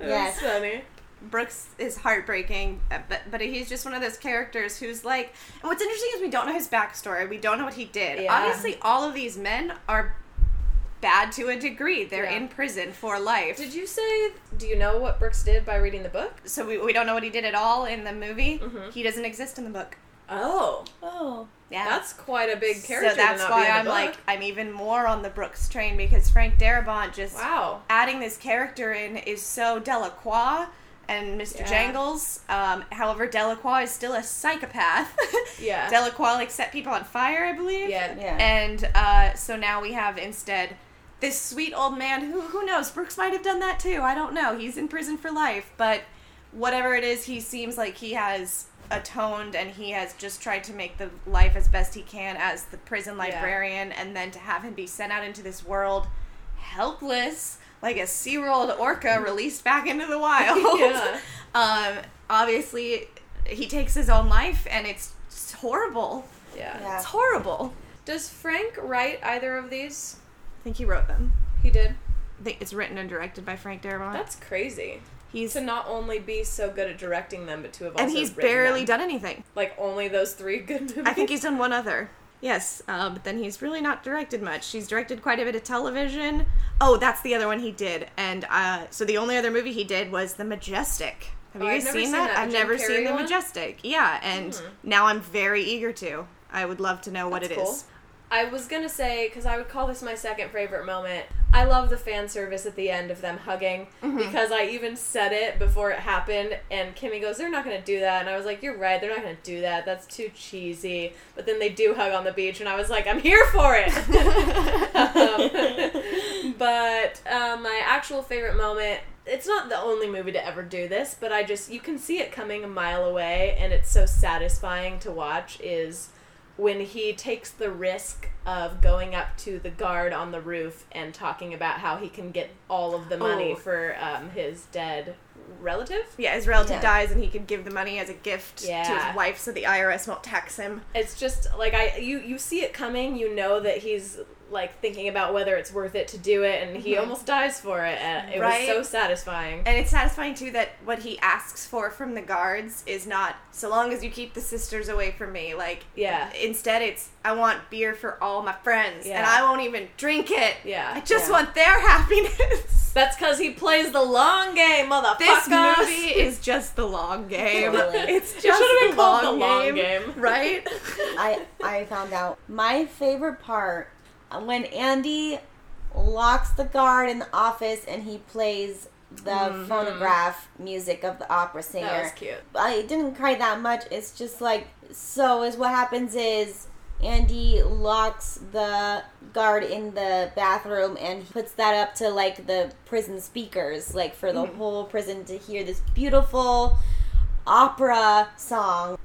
[SPEAKER 3] It
[SPEAKER 1] Yes.
[SPEAKER 3] funny.
[SPEAKER 2] Brooks is heartbreaking, uh, but but he's just one of those characters who's like. And what's interesting is we don't know his backstory. We don't know what he did.
[SPEAKER 3] Yeah.
[SPEAKER 2] Obviously, all of these men are bad to a degree. They're
[SPEAKER 3] Yeah.
[SPEAKER 2] in prison for life.
[SPEAKER 3] Did you say? Do you know what Brooks did by reading the book?
[SPEAKER 2] so we, we don't know what he did at all in the movie.
[SPEAKER 3] Mhm.
[SPEAKER 2] He doesn't exist in the book.
[SPEAKER 3] Oh,
[SPEAKER 1] Oh.
[SPEAKER 2] Yeah.
[SPEAKER 3] that's quite a big character.
[SPEAKER 2] so that's
[SPEAKER 3] to not
[SPEAKER 2] why
[SPEAKER 3] be in the
[SPEAKER 2] I'm
[SPEAKER 3] book.
[SPEAKER 2] like I'm even more on the Brooks train because Frank Darabont just
[SPEAKER 3] wow.
[SPEAKER 2] adding this character in is so Delacroix and Mr.
[SPEAKER 3] Yeah.
[SPEAKER 2] Jingles. Um, however, Delacroix is still a psychopath.
[SPEAKER 3] Yeah.
[SPEAKER 2] Delacroix like set people on fire, I believe.
[SPEAKER 3] Yeah.
[SPEAKER 1] Yeah.
[SPEAKER 2] And uh, so now we have instead this sweet old man who who knows Brooks might have done that too. I don't know. He's in prison for life, but whatever it is, he seems like he has atoned and he has just tried to make the life as best he can as the prison librarian, and then to have him be sent out into this world helpless, like a SeaWorld orca released back into the wild.
[SPEAKER 3] Yeah.
[SPEAKER 2] Um, obviously, he takes his own life, and it's just horrible.
[SPEAKER 3] Yeah.
[SPEAKER 1] Yeah.
[SPEAKER 2] It's horrible.
[SPEAKER 3] Does Frank write either of these?
[SPEAKER 2] I think he wrote them.
[SPEAKER 3] He did.
[SPEAKER 2] I think it's written and directed by Frank Darabont.
[SPEAKER 3] That's crazy.
[SPEAKER 2] he's
[SPEAKER 3] To not only be so good at directing them, but to have also
[SPEAKER 2] and he's barely
[SPEAKER 3] them.
[SPEAKER 2] done anything.
[SPEAKER 3] like only those three good movies.
[SPEAKER 2] I think he's done one other. Yes, uh, but then he's really not directed much. He's directed quite a bit of television. Oh, that's the other one he did. And uh, so the only other movie he did was The Majestic. Have
[SPEAKER 3] Oh,
[SPEAKER 2] you guys seen,
[SPEAKER 3] seen
[SPEAKER 2] that?
[SPEAKER 3] that.
[SPEAKER 2] I've
[SPEAKER 3] Jim
[SPEAKER 2] never
[SPEAKER 3] Carrey
[SPEAKER 2] seen The
[SPEAKER 3] one?
[SPEAKER 2] Majestic. Yeah, and now I'm very eager to. I would love to know what
[SPEAKER 3] That's
[SPEAKER 2] it is.
[SPEAKER 3] I was gonna say because I would call this my second favorite moment. I love the fan service at the end of them hugging
[SPEAKER 2] Mm-hmm.
[SPEAKER 3] because I even said it before it happened, and Kimmy goes, "They're not gonna do that," and I was like, "You're right, they're not gonna do that. That's too cheesy." But then they do hug on the beach, and I was like, "I'm here for it." um, but um, my actual favorite moment. It's not the only movie to ever do this, but I just you can see it coming a mile away, and it's so satisfying to watch. Is when he takes the risk of going up to the guard on the roof and talking about how he can get all of the money
[SPEAKER 2] Oh.
[SPEAKER 3] for um, his dead relative.
[SPEAKER 2] Yeah, his relative
[SPEAKER 1] Yeah.
[SPEAKER 2] dies and he could give the money as a gift to his wife so the IRS won't tax him.
[SPEAKER 3] It's just like I you you see it coming. You know that he's like thinking about whether it's worth it to do it, and he mm-hmm. almost dies for it. And it
[SPEAKER 2] Right.
[SPEAKER 3] was so satisfying.
[SPEAKER 2] And it's satisfying too that what he asks for from the guards is not so long as you keep the sisters away from me. Like
[SPEAKER 3] Yeah.
[SPEAKER 2] instead it's I want beer for all my friends and I won't even drink it.
[SPEAKER 3] Yeah.
[SPEAKER 2] I just
[SPEAKER 1] Yeah.
[SPEAKER 2] want their happiness.
[SPEAKER 3] That's because he plays the long game, motherfucker.
[SPEAKER 2] this movie is just the long game.
[SPEAKER 1] Totally.
[SPEAKER 2] It's just
[SPEAKER 3] should have been
[SPEAKER 2] the long
[SPEAKER 3] the long
[SPEAKER 2] game,
[SPEAKER 3] game.
[SPEAKER 2] right?
[SPEAKER 1] I I found out my favorite part when Andy locks the guard in the office and he plays the mm-hmm. phonograph music of the opera singer.
[SPEAKER 3] That was cute.
[SPEAKER 1] I didn't cry that much. It's just like so. Is what happens is Andy locks the guard in the bathroom and he puts that up to like the prison speakers, like for the mm-hmm. whole prison to hear this beautiful opera song,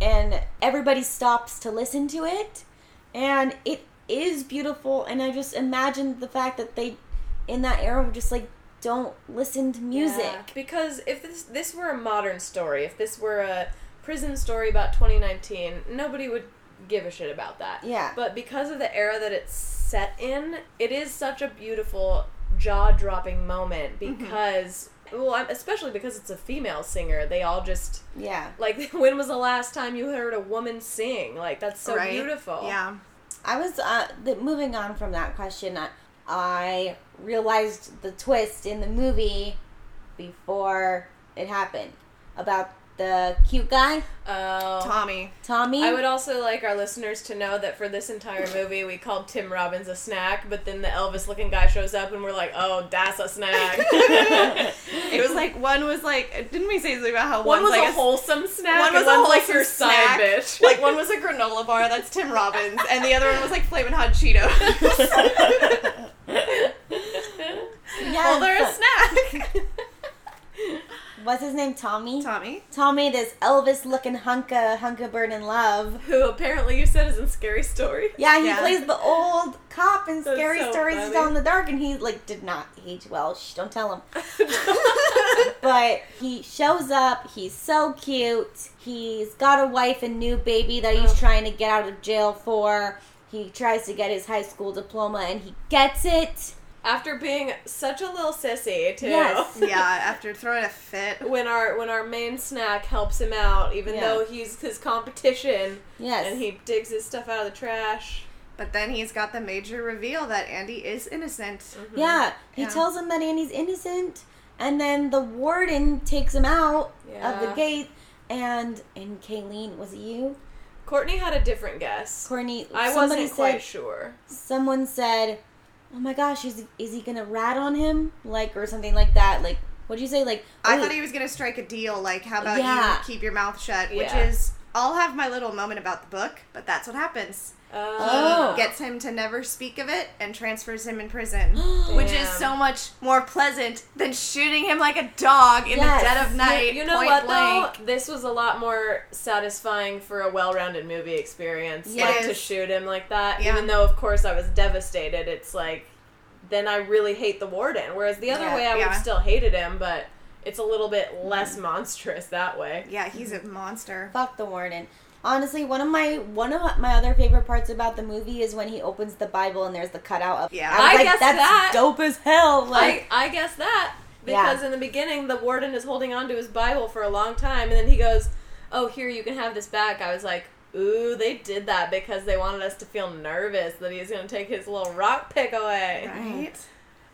[SPEAKER 1] and everybody stops to listen to it, and it is beautiful. And I just imagine the fact that they, in that era, were just like don't listen to music.
[SPEAKER 3] Yeah, because if this this were a modern story, if this were a prison story about 2019, nobody would give a shit about that.
[SPEAKER 1] Yeah.
[SPEAKER 3] But because of the era that it's set in, it is such a beautiful, jaw-dropping moment mm-hmm. because well, I'm- especially because it's a female singer. They all just
[SPEAKER 1] Yeah.
[SPEAKER 3] like when was the last time you heard a woman sing? Like that's so
[SPEAKER 2] Right?
[SPEAKER 3] beautiful.
[SPEAKER 2] Yeah.
[SPEAKER 1] I was uh, the, moving on from that question. I, I realized the twist in the movie before it happened about the cute guy
[SPEAKER 3] Oh.
[SPEAKER 2] Tommy.
[SPEAKER 1] Tommy.
[SPEAKER 3] I would also like our listeners to know that for this entire movie, we called Tim Robbins a snack, but then the Elvis looking guy shows up and we're like, oh, that's a snack.
[SPEAKER 2] It was like one was like didn't we say something about how
[SPEAKER 3] one was
[SPEAKER 2] like
[SPEAKER 3] a wholesome snack,
[SPEAKER 2] one was a
[SPEAKER 3] one's like your
[SPEAKER 2] snack.
[SPEAKER 3] side bitch.
[SPEAKER 2] like one was a granola bar, that's Tim Robbins, and the other one was like flaming hot Cheetos.
[SPEAKER 1] yeah,
[SPEAKER 2] well, they're a snack.
[SPEAKER 1] What's his name? Tommy.
[SPEAKER 2] Tommy.
[SPEAKER 1] Tommy, this Elvis looking hunka uh, hunka bird in love.
[SPEAKER 3] Who apparently you said is in Scary Story.
[SPEAKER 1] Yeah, he
[SPEAKER 2] Yeah.
[SPEAKER 1] plays the old cop in
[SPEAKER 3] That's
[SPEAKER 1] Scary
[SPEAKER 3] so
[SPEAKER 1] Stories to
[SPEAKER 3] funny.
[SPEAKER 1] Tell in the Dark, and he like did not age well. Shh, don't tell him. but he shows up. He's so cute. He's got a wife and new baby that he's
[SPEAKER 3] Ugh.
[SPEAKER 1] trying to get out of jail for. He tries to get his high school diploma, and he gets it.
[SPEAKER 3] After being such a little sissy too.
[SPEAKER 1] Yes.
[SPEAKER 2] Yeah, after throwing a fit.
[SPEAKER 3] When our when our main snack helps him out, even
[SPEAKER 1] Yeah.
[SPEAKER 3] though he's his competition,
[SPEAKER 1] Yes.
[SPEAKER 3] and he digs his stuff out of the trash.
[SPEAKER 2] But then he's got the major reveal that Andy is innocent. Mm-hmm.
[SPEAKER 1] Yeah, he
[SPEAKER 2] Yeah.
[SPEAKER 1] tells him that Andy's innocent, and then the warden takes him out of the gate. And and Kayleen, was it you?
[SPEAKER 3] Courtney had a different guess.
[SPEAKER 1] Courtney,
[SPEAKER 3] I wasn't quite
[SPEAKER 1] said
[SPEAKER 3] sure.
[SPEAKER 1] someone said, "Oh my gosh, is is he gonna rat on him?" Like or something like that. Like what'd you say? Like
[SPEAKER 2] I
[SPEAKER 1] oh,
[SPEAKER 2] thought he was gonna strike a deal, like how about
[SPEAKER 1] Yeah.
[SPEAKER 2] you keep your mouth shut, which
[SPEAKER 3] Yeah.
[SPEAKER 2] is I'll have my little moment about the book, but that's what happens.
[SPEAKER 1] Oh.
[SPEAKER 2] Gets him to never speak of it and transfers him in prison, which is so much more pleasant than shooting him like a dog in
[SPEAKER 1] Yes.
[SPEAKER 2] the dead of night.
[SPEAKER 3] You know
[SPEAKER 2] point
[SPEAKER 3] what
[SPEAKER 2] blank.
[SPEAKER 3] though? This was a lot more satisfying for a well-rounded movie experience.
[SPEAKER 1] Yeah.
[SPEAKER 3] like to
[SPEAKER 2] is.
[SPEAKER 3] shoot him like that.
[SPEAKER 2] Yeah.
[SPEAKER 3] Even though, of course, I was devastated. It's like then I really hate the warden. Whereas the other
[SPEAKER 1] Yeah.
[SPEAKER 3] way, I would
[SPEAKER 2] Yeah.
[SPEAKER 3] have still hated him, but it's a little bit less monstrous that way.
[SPEAKER 2] Yeah, he's a monster.
[SPEAKER 1] Fuck the warden. Honestly, one of my one of my other favorite parts about the movie is when he opens the Bible and there's the cutout of.
[SPEAKER 2] Yeah.
[SPEAKER 1] I was
[SPEAKER 3] I
[SPEAKER 1] like,
[SPEAKER 3] guess
[SPEAKER 1] that's
[SPEAKER 3] that-
[SPEAKER 1] dope as hell. Like,
[SPEAKER 3] I I guess that
[SPEAKER 1] Yeah.
[SPEAKER 3] because in the beginning the warden is holding on to his Bible for a long time, and then he goes, "Oh, here you can have this back." I was like. Ooh, they did that because they wanted us to feel nervous that he's gonna take his little rock pick away.
[SPEAKER 2] Right?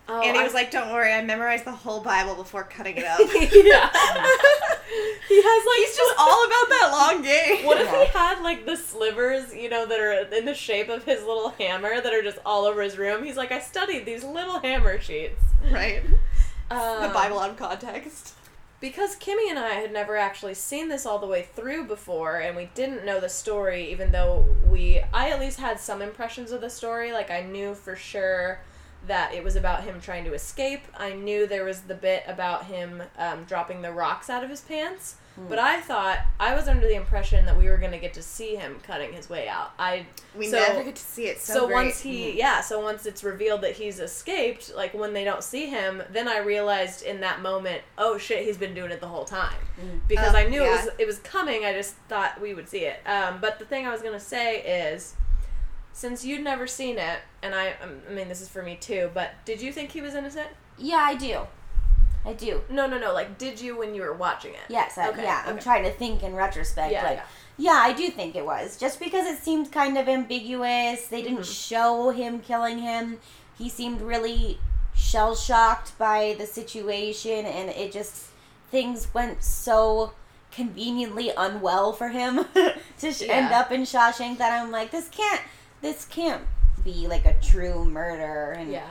[SPEAKER 3] Oh,
[SPEAKER 2] and he
[SPEAKER 3] I-
[SPEAKER 2] was like, "Don't worry, I memorized the whole Bible before cutting it up."
[SPEAKER 3] yeah. he has like
[SPEAKER 2] He's just all about that long game.
[SPEAKER 3] What if
[SPEAKER 1] Yeah.
[SPEAKER 3] he had like the slivers, you know, that are in the shape of his little hammer that are just all over his room? He's like, I studied these little hammer sheets.
[SPEAKER 2] right? the
[SPEAKER 3] Um,
[SPEAKER 2] Bible out of context.
[SPEAKER 3] Because Kimmy and I had never actually seen this all the way through before, and we didn't know the story, even though we, I at least had some impressions of the story. Like, I knew for sure that it was about him trying to escape. I knew there was the bit about him um, dropping the rocks out of his pants. But I thought, I was under the impression that we were going to get to see him cutting his way out. I
[SPEAKER 2] We
[SPEAKER 3] so-
[SPEAKER 2] never get to see it. So,
[SPEAKER 3] so once he yeah so once it's revealed that he's escaped like when they don't see him then i realized in that moment oh shit he's been doing it the whole time because
[SPEAKER 2] Oh,
[SPEAKER 3] i knew it was it was coming i just thought we would see it um, but the thing i was going to say is since you'd never seen it and i um, i mean this is for me too but did you think he was innocent
[SPEAKER 1] yeah, I do. I do.
[SPEAKER 3] no no no like did you when you were watching it
[SPEAKER 1] Yes, I,
[SPEAKER 3] Okay,
[SPEAKER 1] yeah. I'm trying to think in retrospect.
[SPEAKER 3] Yeah,
[SPEAKER 1] like,
[SPEAKER 3] yeah.
[SPEAKER 1] yeah. I do think it was just because it seemed kind of ambiguous. They didn't
[SPEAKER 3] Mm-hmm.
[SPEAKER 1] show him killing him. He seemed really shell shocked by the situation, and it just things went so conveniently unwell for him to sh- end up in Shawshank that I'm like, this can't, this can't be like a true murder. And
[SPEAKER 3] yeah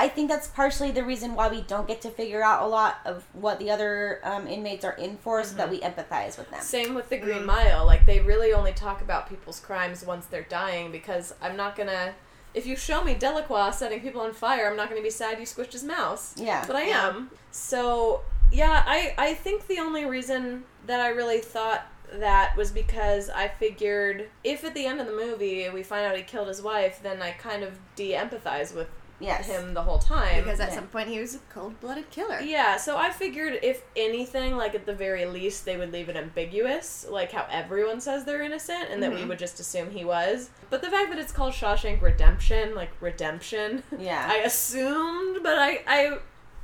[SPEAKER 1] I think that's partially the reason why we don't get to figure out a lot of what the other um, inmates are in for, so
[SPEAKER 3] Mm-hmm.
[SPEAKER 1] that we empathize with them.
[SPEAKER 3] Same with the. Green Mile. Like they really only talk about people's crimes once they're dying because I'm not gonna. If you show me Delacroix setting people on fire, I'm not gonna be sad you squished his mouse.
[SPEAKER 1] Yeah.
[SPEAKER 3] But I
[SPEAKER 2] Yeah.
[SPEAKER 3] am. So yeah, I I think the only reason that I really thought that was because I figured if at the end of the movie we find out he killed his wife, then I kind of de-empathize with
[SPEAKER 1] Yes.
[SPEAKER 3] him the whole time.
[SPEAKER 2] because at
[SPEAKER 1] Yeah.
[SPEAKER 2] some point he was a cold-blooded killer.
[SPEAKER 3] Yeah, so I figured if anything, like at the very least, they would leave it ambiguous, like how everyone says they're innocent, and that we
[SPEAKER 2] Mhm.
[SPEAKER 3] would just assume he was. But the fact that it's called Shawshank Redemption, like redemption,
[SPEAKER 1] Yeah.
[SPEAKER 3] I assumed, but I, I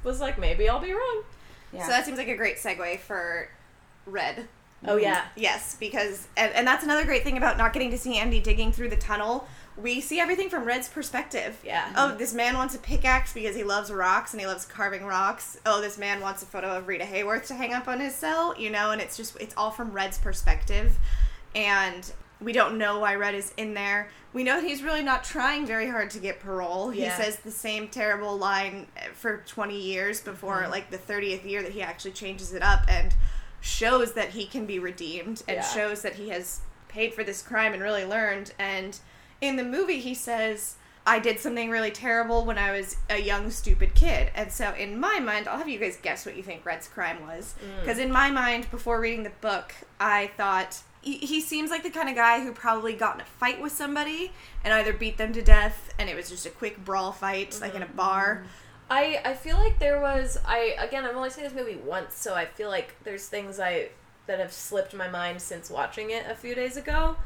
[SPEAKER 3] was like, maybe I'll be wrong.
[SPEAKER 1] yeah.
[SPEAKER 2] So that seems like a great segue for Red.
[SPEAKER 3] Oh yeah,
[SPEAKER 2] Yes, because and, and that's another great thing about not getting to see Andy digging through the tunnel. We see everything from Red's perspective.
[SPEAKER 3] Yeah.
[SPEAKER 2] Oh, this man wants a pickaxe because he loves rocks and he loves carving rocks. Oh, this man wants a photo of Rita Hayworth to hang up on his cell, you know, and it's just it's all from Red's perspective. And we don't know why Red is in there. We know he's really not trying very hard to get parole.
[SPEAKER 3] Yeah.
[SPEAKER 2] He says the same terrible line for 20 years before
[SPEAKER 3] Mm-hmm.
[SPEAKER 2] like the 30th year that he actually changes it up and shows that he can be redeemed and
[SPEAKER 3] Yeah.
[SPEAKER 2] shows that he has paid for this crime and really learned and in the movie he says I did something really terrible when I was a young stupid kid. And so in my mind, I'll have you guys guess what you think Red's crime was. Mm. Because in my mind, before reading the book, I thought he, he seems like the kind of guy who probably got in a fight with somebody and either beat them to death and it was just a quick brawl fight, like in a mm-hmm. bar.
[SPEAKER 3] I I feel like there was I again I've only seen this movie once, so I feel like there's things I that have slipped my mind since watching it a few days ago.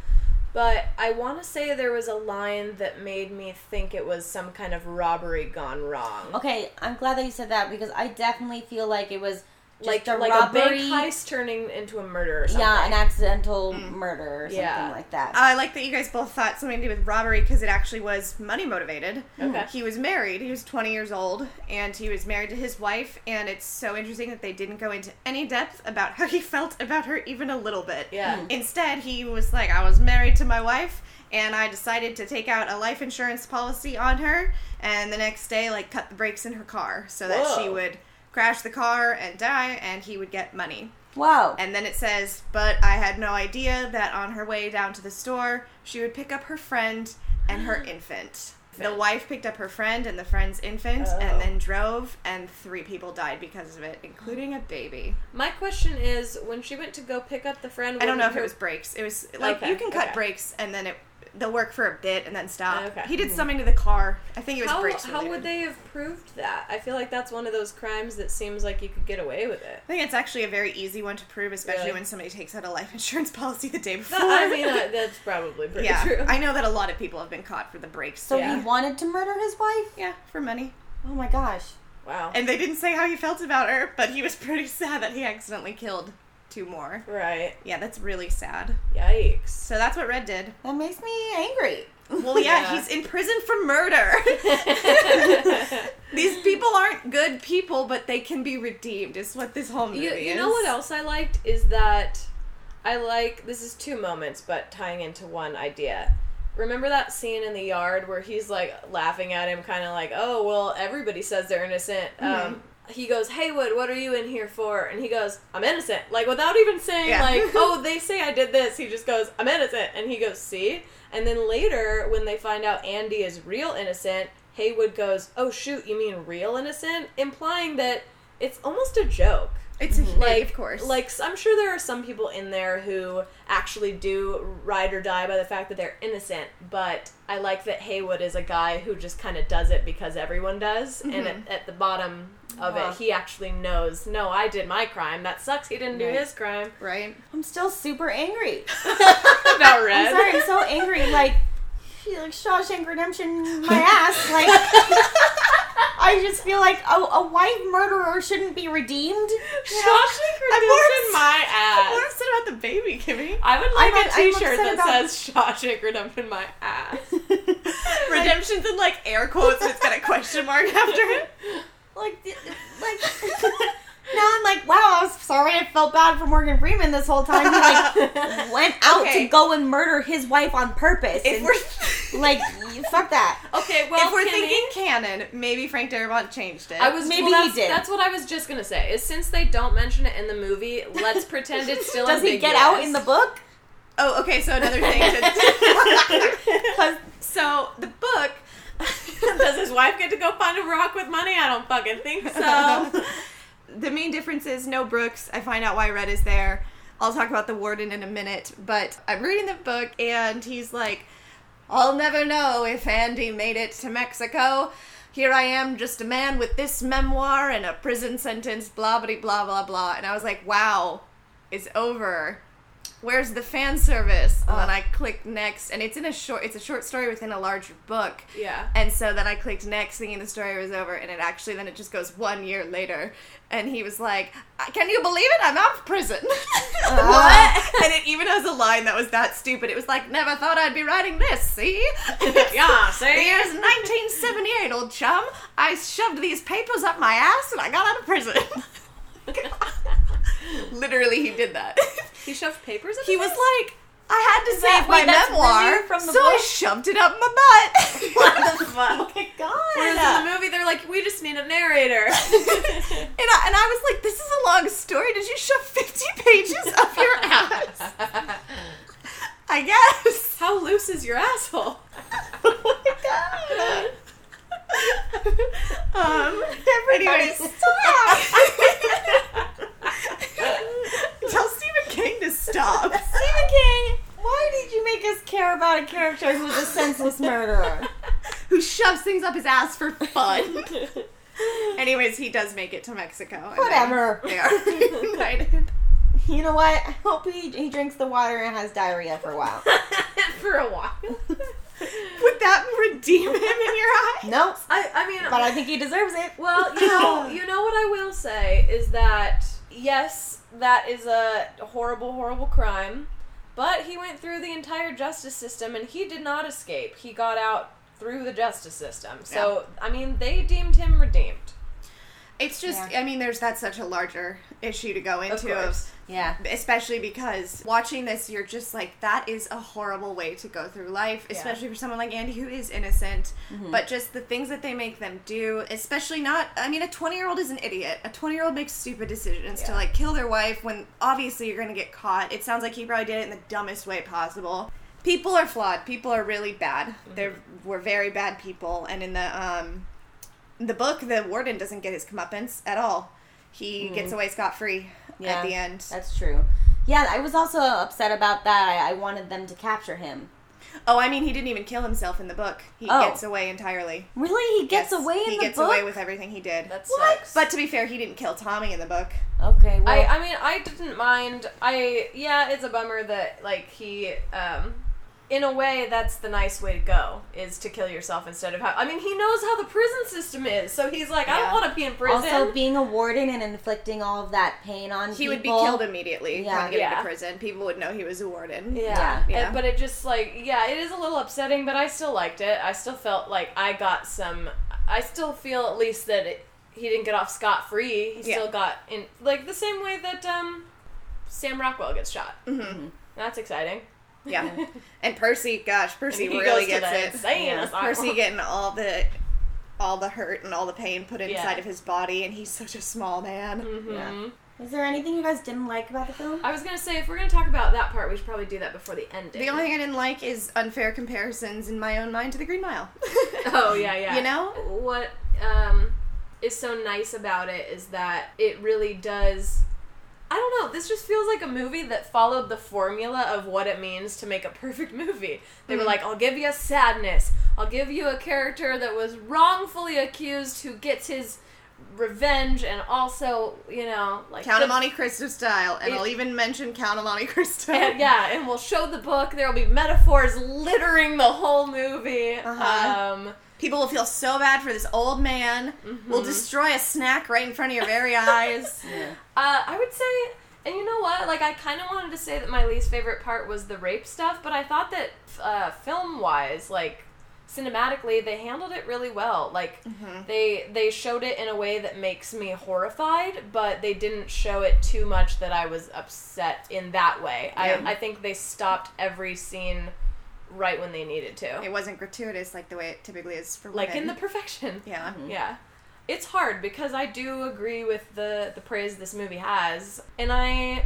[SPEAKER 3] But I want to say there was a line that made me think it was some kind of robbery gone wrong.
[SPEAKER 1] okay, I'm glad that you said that because I definitely feel like it was
[SPEAKER 3] like
[SPEAKER 1] a
[SPEAKER 3] like
[SPEAKER 1] robbery.
[SPEAKER 3] a bank heist turning into a murder or something.
[SPEAKER 1] yeah, an accidental hmm. murder or something
[SPEAKER 3] Yeah.
[SPEAKER 1] like that.
[SPEAKER 2] I like that you guys both thought something to do with robbery because it actually was money motivated.
[SPEAKER 3] Okay. Hmm.
[SPEAKER 2] He was married. He was 20 years old, and he was married to his wife. And it's so interesting that they didn't go into any depth about how he felt about her, even a little bit.
[SPEAKER 3] Yeah. Hmm.
[SPEAKER 2] Instead, he was like, "I was married to my wife, and I decided to take out a life insurance policy on her, and the next day, like, cut the brakes in her car so that she would." Crash the car and die and he would get money
[SPEAKER 1] Wow.
[SPEAKER 2] And then it says, but I had no idea that on her way down to the store, she would pick up her friend and her infant. The wife picked up her friend and the friend's infant
[SPEAKER 3] Oh.
[SPEAKER 2] and then drove, and three people died because of it, including a baby.
[SPEAKER 3] My question is, when she went to go pick up the friend,
[SPEAKER 2] I don't know if
[SPEAKER 3] wasn't
[SPEAKER 2] it was brakes. It was like
[SPEAKER 3] Okay,
[SPEAKER 2] you can cut
[SPEAKER 3] okay.
[SPEAKER 2] brakes and then it they'll work for a bit and then stop.
[SPEAKER 3] Okay.
[SPEAKER 2] He did something to the car. I think it was
[SPEAKER 3] How,
[SPEAKER 2] brakes.
[SPEAKER 3] how would they have proved that? I feel like that's one of those crimes that seems like you could get away with it.
[SPEAKER 2] I think it's actually a very easy one to prove, especially
[SPEAKER 3] Really?
[SPEAKER 2] when somebody takes out a life insurance policy the day before.
[SPEAKER 3] That- I mean, uh, that's probably pretty
[SPEAKER 2] yeah,
[SPEAKER 3] true.
[SPEAKER 2] I know that a lot of people have been caught for the brakes.
[SPEAKER 1] So
[SPEAKER 3] Yeah.
[SPEAKER 1] he wanted to murder his wife?
[SPEAKER 2] yeah, for money.
[SPEAKER 1] Oh my gosh.
[SPEAKER 3] wow.
[SPEAKER 2] And they didn't say how he felt about her, but he was pretty sad that he accidentally killed two more.
[SPEAKER 3] right.
[SPEAKER 2] Yeah, that's really sad.
[SPEAKER 3] Yikes.
[SPEAKER 2] So that's what Red did.
[SPEAKER 1] That makes me angry.
[SPEAKER 2] Well, yeah,
[SPEAKER 3] Yeah.
[SPEAKER 2] he's in prison for murder. These people aren't good people, but they can be redeemed. Is what this whole movie
[SPEAKER 3] You,
[SPEAKER 2] is.
[SPEAKER 3] you know what else I liked is that I like this is two moments, but tying into one idea. Remember that scene in the yard where he's like laughing at him, kind of like, "Oh, well, everybody says they're innocent."
[SPEAKER 2] Mm-hmm.
[SPEAKER 3] Um, he goes, "Haywood, what are you in here for?" And he goes, "I'm innocent." Like without even saying
[SPEAKER 2] Yeah.
[SPEAKER 3] like, "Oh, they say I did this." He just goes, "I'm innocent," and he goes, "See." And then later, when they find out Andy is real innocent, Haywood goes, "Oh shoot, you mean real innocent?" Implying that it's almost a joke
[SPEAKER 2] It's a
[SPEAKER 3] like
[SPEAKER 2] of course.
[SPEAKER 3] like I'm sure there are some people in there who actually do ride or die by the fact that they're innocent but i like that haywood is a guy who just kind of does it because everyone does and mm-hmm. at, at the bottom of
[SPEAKER 1] Wow.
[SPEAKER 3] it he actually knows no i did my crime that sucks he didn't do his crime
[SPEAKER 2] right?
[SPEAKER 1] I'm still super angry.
[SPEAKER 3] about red
[SPEAKER 1] I'm sorry, I'm so angry. Like, she, like Shawshank Redemption, my ass. Like, I just feel like a, a wife murderer shouldn't be redeemed.
[SPEAKER 3] Shawshank
[SPEAKER 2] I'm
[SPEAKER 3] Redemption, my
[SPEAKER 2] I'm
[SPEAKER 3] ass.
[SPEAKER 2] upset about the baby, Kimmy.
[SPEAKER 3] I would like
[SPEAKER 1] I'm-
[SPEAKER 3] a
[SPEAKER 1] I'm
[SPEAKER 3] T-shirt that
[SPEAKER 1] about-
[SPEAKER 3] says "Shawshank Redemption, my ass."
[SPEAKER 2] Redemption's in like air quotes, it's got a question mark after it.
[SPEAKER 1] like, like. now I'm like, wow, I was sorry. I felt bad for Morgan Freeman this whole time. He like went out
[SPEAKER 2] Okay.
[SPEAKER 1] to go and murder his wife on purpose.
[SPEAKER 2] If
[SPEAKER 1] and,
[SPEAKER 2] we're
[SPEAKER 1] like, fuck that.
[SPEAKER 3] okay, well,
[SPEAKER 2] if we're
[SPEAKER 3] Kimmy-
[SPEAKER 2] thinking canon, maybe Frank Darabont changed it.
[SPEAKER 3] I was
[SPEAKER 1] Maybe
[SPEAKER 3] well,
[SPEAKER 1] he did.
[SPEAKER 3] That's what I was just gonna say. Is since they don't mention it in the movie, let's pretend it's still. In the world.
[SPEAKER 1] Does he get out in the book?
[SPEAKER 2] Oh, okay. So another thing to.
[SPEAKER 1] 'Cause
[SPEAKER 2] so the book.
[SPEAKER 3] Does his wife get to go find a rock with money? I don't fucking think so.
[SPEAKER 2] The main difference is no Brooks. I find out why Red is there. I'll talk about the warden in a minute, but I'm reading the book and he's like, I'll never know if Andy made it to Mexico. Here I am, just a man with this memoir and a prison sentence, blah, blah, blah, blah, blah. And I was like, wow, it's over. Where's the fan service? And then I clicked next, and it's in a short. It's a short story within a larger book.
[SPEAKER 3] yeah.
[SPEAKER 2] And so then I clicked next, thinking the story was over, and it actually then it just goes one year later, and he was like, "Uh, "Can you believe it? I'm out of prison." what? And it even has a line that was that stupid. It was like, "Never thought I'd be writing this." See?
[SPEAKER 3] Yeah,
[SPEAKER 2] The
[SPEAKER 3] see?
[SPEAKER 2] year's 1978, old chum. I shoved these papers up my ass, and I got out of prison. Literally, he did that.
[SPEAKER 3] He shoved papers.
[SPEAKER 2] He was like, I had to
[SPEAKER 1] Is that-
[SPEAKER 2] save my
[SPEAKER 1] wait, that's
[SPEAKER 2] memoir,
[SPEAKER 1] really from the
[SPEAKER 2] so I
[SPEAKER 1] book?
[SPEAKER 2] shoved it up my butt.
[SPEAKER 3] What the fuck?
[SPEAKER 1] oh my god.
[SPEAKER 3] Whereas in the movie, they're like, we just need a narrator.
[SPEAKER 2] And I, and I was like, this is a long story. Did you shove 50 pages up your ass? I guess.
[SPEAKER 3] How loose is your asshole?
[SPEAKER 1] oh my god.
[SPEAKER 2] Um,
[SPEAKER 1] Everybody
[SPEAKER 2] anyways. Tell King to stop.
[SPEAKER 1] Stephen King, why did you make us care about a character who's a senseless murderer?
[SPEAKER 2] Who shoves things up his ass for fun. Anyways, he does make it to Mexico.
[SPEAKER 1] Whatever.
[SPEAKER 2] They are united.
[SPEAKER 1] You know what? I hope he, he drinks the water and has diarrhea for a while.
[SPEAKER 3] For a while.
[SPEAKER 2] Would that redeem him in your eye?
[SPEAKER 1] Nope.
[SPEAKER 3] I, I mean,
[SPEAKER 1] But I think he deserves it.
[SPEAKER 3] Well, you know, you know what I will say is that yes, that is a horrible, horrible crime, but he went through the entire justice system and he did not escape. He got out through the justice system. So, I mean, they deemed him redeemed.
[SPEAKER 2] It's just,
[SPEAKER 1] Yeah.
[SPEAKER 2] I mean, there's that's such a larger issue to go into,
[SPEAKER 3] course.
[SPEAKER 1] Yeah.
[SPEAKER 2] especially because watching this, you're just like, that is a horrible way to go through life,
[SPEAKER 3] Yeah.
[SPEAKER 2] especially for someone like Andy who is innocent.
[SPEAKER 1] Mm-hmm.
[SPEAKER 2] But just the things that they make them do, especially not, I mean, a 20 year old is an idiot. A 20 year old makes stupid decisions to like kill their wife when obviously you're going to get caught. It sounds like he probably did it in the dumbest way possible. People are flawed. People are really bad.
[SPEAKER 3] Mm-hmm.
[SPEAKER 2] They're we're very bad people, and in the um, the book, the warden doesn't get his comeuppance at all. He gets away scot free
[SPEAKER 1] Yeah.
[SPEAKER 2] at the end.
[SPEAKER 1] That's true. Yeah, I was also upset about that. I, I wanted them to capture him.
[SPEAKER 2] Oh, I mean, he didn't even kill himself in the book. He
[SPEAKER 1] Oh.
[SPEAKER 2] gets away entirely.
[SPEAKER 1] Really? He gets
[SPEAKER 2] Yes,
[SPEAKER 1] away in
[SPEAKER 2] he
[SPEAKER 1] the
[SPEAKER 2] gets
[SPEAKER 1] book?
[SPEAKER 2] away with everything he did.
[SPEAKER 3] That
[SPEAKER 1] What?
[SPEAKER 3] sucks.
[SPEAKER 2] but to be fair, he didn't kill Tommy in the book.
[SPEAKER 1] okay, well,
[SPEAKER 3] I, I mean, I didn't mind. I yeah, it's a bummer that like he, um, in a way, that's the nice way to go is to kill yourself instead of how. I mean, he knows how the prison system is, so he's like, I
[SPEAKER 2] Yeah.
[SPEAKER 3] don't want to be in prison.
[SPEAKER 1] also being a warden and inflicting all of that pain on people
[SPEAKER 2] He
[SPEAKER 1] people.
[SPEAKER 2] would be killed immediately
[SPEAKER 1] Yeah.
[SPEAKER 2] when he get
[SPEAKER 3] Yeah.
[SPEAKER 2] into prison. People would know he was a warden.
[SPEAKER 3] yeah,
[SPEAKER 1] Yeah.
[SPEAKER 2] Yeah.
[SPEAKER 3] And- but it just like yeah, it is a little upsetting, but I still liked it. I still felt like I got some. I still feel at least that it, he didn't get off scot free. He
[SPEAKER 2] Yeah.
[SPEAKER 3] still got in like the same way that um, Sam Rockwell gets shot.
[SPEAKER 2] hmm
[SPEAKER 3] That's exciting.
[SPEAKER 2] Yeah. and Percy, gosh, Percy
[SPEAKER 3] he
[SPEAKER 2] really
[SPEAKER 3] goes
[SPEAKER 2] gets
[SPEAKER 3] the
[SPEAKER 2] it.
[SPEAKER 3] insane
[SPEAKER 1] Yeah.
[SPEAKER 2] Percy getting all the all the hurt and all the pain put inside
[SPEAKER 3] Yeah.
[SPEAKER 2] of his body, and he's such a small man.
[SPEAKER 3] Mhm.
[SPEAKER 1] Yeah. Is there anything you guys didn't like about the film?
[SPEAKER 3] I was gonna say if we're gonna talk about that part, we should probably do that before the ending.
[SPEAKER 2] The only thing I didn't like is unfair comparisons in my own mind to the Green Mile.
[SPEAKER 3] oh yeah, yeah.
[SPEAKER 2] You know?
[SPEAKER 3] what um, is so nice about it is that it really does. I don't know. This just feels like a movie that followed the formula of what it means to make a perfect movie. They were
[SPEAKER 2] Mhm.
[SPEAKER 3] like, "I'll give you a sadness. I'll give you a character that was wrongfully accused who gets his revenge, and also, you know, like
[SPEAKER 2] Count of Monte Cristo style, and
[SPEAKER 3] It-
[SPEAKER 2] I'll even mention Count of Monte Cristo.
[SPEAKER 3] and, yeah, and we'll show the book. There will be metaphors littering the whole movie.
[SPEAKER 2] Uh-huh.
[SPEAKER 3] Um,
[SPEAKER 2] People will feel so bad for this old man. We'll
[SPEAKER 3] mhm.
[SPEAKER 2] destroy a snack right in front of your very eyes.
[SPEAKER 1] Yeah.
[SPEAKER 3] Uh, I would say, and you know what? Like, I kind of wanted to say that my least favorite part was the rape stuff, but I thought that uh, film wise, like cinematically, they handled it really well. Like,
[SPEAKER 2] Mhm.
[SPEAKER 3] they they showed it in a way that makes me horrified, but they didn't show it too much that I was upset in that way.
[SPEAKER 2] Yeah.
[SPEAKER 3] I I think they stopped every scene right when they needed to,
[SPEAKER 2] It wasn't gratuitous like the way it typically is for
[SPEAKER 3] like in the perfection.
[SPEAKER 2] yeah. Mm-hmm.
[SPEAKER 3] Yeah. It's hard because I do agree with the the praise this movie has. And I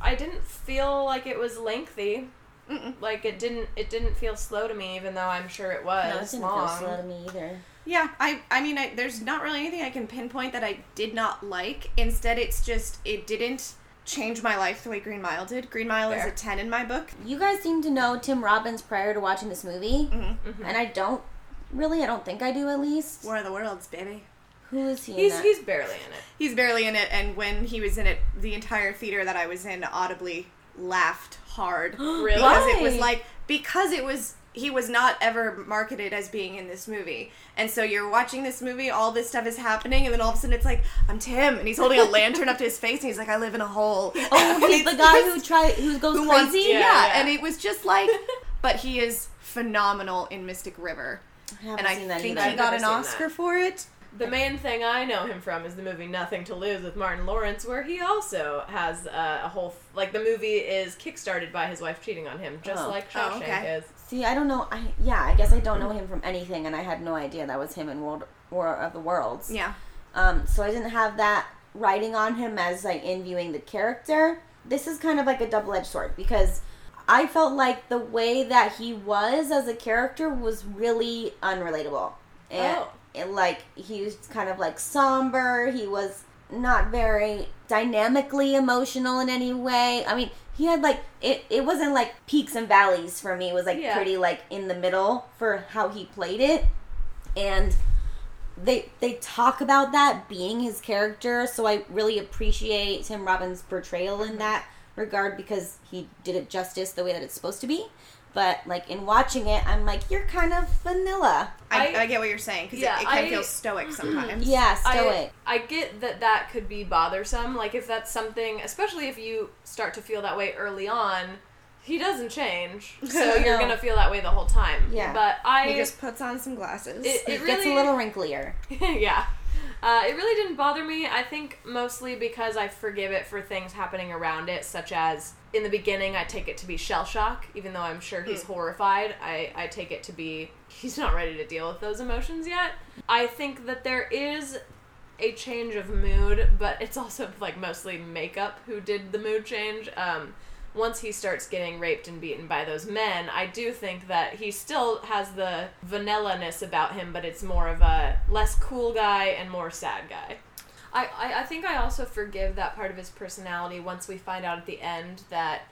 [SPEAKER 3] I didn't feel like it was lengthy.
[SPEAKER 2] Mm-mm.
[SPEAKER 3] Like it didn't it didn't feel slow to me even though I'm sure it was
[SPEAKER 1] No, it didn't
[SPEAKER 3] long.
[SPEAKER 1] feel slow to me either.
[SPEAKER 2] Yeah, I I mean, I, there's not really anything I can pinpoint that I did not like. Instead, it's just it didn't change my life the way Green Mile did. Green Mile
[SPEAKER 3] Fair.
[SPEAKER 2] is a ten in my book.
[SPEAKER 1] You guys seem to know Tim Robbins prior to watching this movie,
[SPEAKER 2] hmm
[SPEAKER 3] Mhm.
[SPEAKER 1] and I don't really. I don't think I do. At least,
[SPEAKER 2] War of the Worlds, baby.
[SPEAKER 1] who is he? in
[SPEAKER 3] He's
[SPEAKER 1] that?
[SPEAKER 3] he's barely in it.
[SPEAKER 2] He's barely in it, and when he was in it, the entire theater that I was in audibly laughed hard
[SPEAKER 3] Really?
[SPEAKER 2] because it was like because it was he was not ever marketed as being in this movie, and so you're watching this movie, all this stuff is happening, and then all of a sudden it's like I'm Tim, and he's holding a lantern up to his face, and he's like I live in a hole.
[SPEAKER 1] Oh, he's the guy
[SPEAKER 2] just-
[SPEAKER 1] who try who goes
[SPEAKER 2] who
[SPEAKER 1] crazy.
[SPEAKER 2] wants yeah,
[SPEAKER 3] Yeah, yeah.
[SPEAKER 2] and it was just like, but he is phenomenal in Mystic River,
[SPEAKER 1] I haven't
[SPEAKER 2] and I
[SPEAKER 1] that
[SPEAKER 2] think
[SPEAKER 1] either.
[SPEAKER 2] he got an Oscar
[SPEAKER 3] that.
[SPEAKER 2] for it.
[SPEAKER 3] The main thing I know him from is the movie Nothing to Lose with Martin Lawrence, where he also has uh, a whole like the movie is kickstarted by his wife cheating on him, just
[SPEAKER 1] Oh.
[SPEAKER 3] like
[SPEAKER 2] Oh,
[SPEAKER 3] Shawshank
[SPEAKER 2] okay.
[SPEAKER 3] is.
[SPEAKER 1] See, I don't know. I yeah, I guess I don't know him from anything, and I had no idea that was him in World War of the Worlds.
[SPEAKER 2] Yeah,
[SPEAKER 1] Um, so I didn't have that writing on him as like in viewing the character. This is kind of like a double edged sword because I felt like the way that he was as a character was really unrelatable. And,
[SPEAKER 3] Oh.
[SPEAKER 1] and like he was kind of like somber. He was not very dynamically emotional in any way. I mean, he had like it. It wasn't like peaks and valleys for me. It was like
[SPEAKER 3] Yeah.
[SPEAKER 1] pretty like in the middle for how he played it, and they they talk about that being his character. So I really appreciate Tim Robbins' portrayal in mm-hmm. that regard because he did it justice the way that it's supposed to be. But like in watching it, I'm like, you're kind of vanilla.
[SPEAKER 2] I,
[SPEAKER 3] I-
[SPEAKER 2] I, get what you're saying because
[SPEAKER 3] Yeah,
[SPEAKER 2] it, it can
[SPEAKER 3] I-
[SPEAKER 2] feel stoic sometimes.
[SPEAKER 1] Yeah, stoic.
[SPEAKER 3] I, I get that that could be bothersome. Like if that's something, especially if you start to feel that way early on, he doesn't change, so you're gonna feel that way the whole time.
[SPEAKER 1] Yeah.
[SPEAKER 3] But I
[SPEAKER 2] He just puts on some glasses.
[SPEAKER 3] It-
[SPEAKER 1] It,
[SPEAKER 3] it
[SPEAKER 1] gets a little wrinklier.
[SPEAKER 3] yeah. Uh, it really didn't bother me. I think mostly because I forgive it for things happening around it, such as in the beginning, I take it to be shell shock, even though I'm sure he's horrified. I, I take it to be he's not ready to deal with those emotions yet. I think that there is a change of mood, but it's also like mostly makeup who did the mood change. Um, once he starts getting raped and beaten by those men, I do think that he still has the vanilla-ness about him, but it's more of a less cool guy and more sad guy. I, I, I think I also forgive that part of his personality once we find out at the end that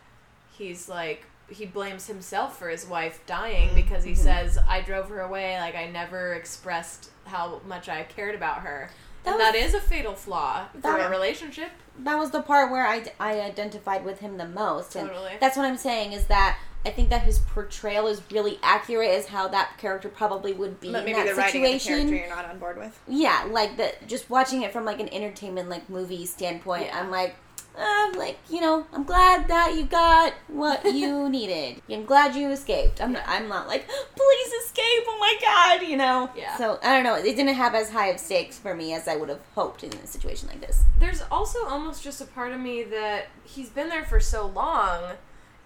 [SPEAKER 3] he's like he blames himself for his wife dying because he mm-hmm. says I drove her away like I never expressed how much I cared about her.
[SPEAKER 1] That
[SPEAKER 3] and
[SPEAKER 1] was-
[SPEAKER 3] that is a fatal flaw for
[SPEAKER 1] That-
[SPEAKER 3] a relationship.
[SPEAKER 1] That was the part where I, I identified with him the most. And
[SPEAKER 3] Totally.
[SPEAKER 1] that's what I'm saying is that I think that his portrayal is really accurate as how that character probably would be
[SPEAKER 2] But
[SPEAKER 1] in
[SPEAKER 2] maybe
[SPEAKER 1] that
[SPEAKER 2] the writing of the
[SPEAKER 1] situation.
[SPEAKER 2] character you're not on board with.
[SPEAKER 1] yeah, like the just watching it from like an entertainment like movie standpoint,
[SPEAKER 3] Yeah.
[SPEAKER 1] I'm like uh, like you know, I'm glad that you got what you needed. I'm glad you escaped. I'm not, I'm not like please escape. Oh my god, you know.
[SPEAKER 3] Yeah.
[SPEAKER 1] So I don't know. It didn't have as high of stakes for me as I would have hoped in a situation like this.
[SPEAKER 3] There's also almost just a part of me that he's been there for so long,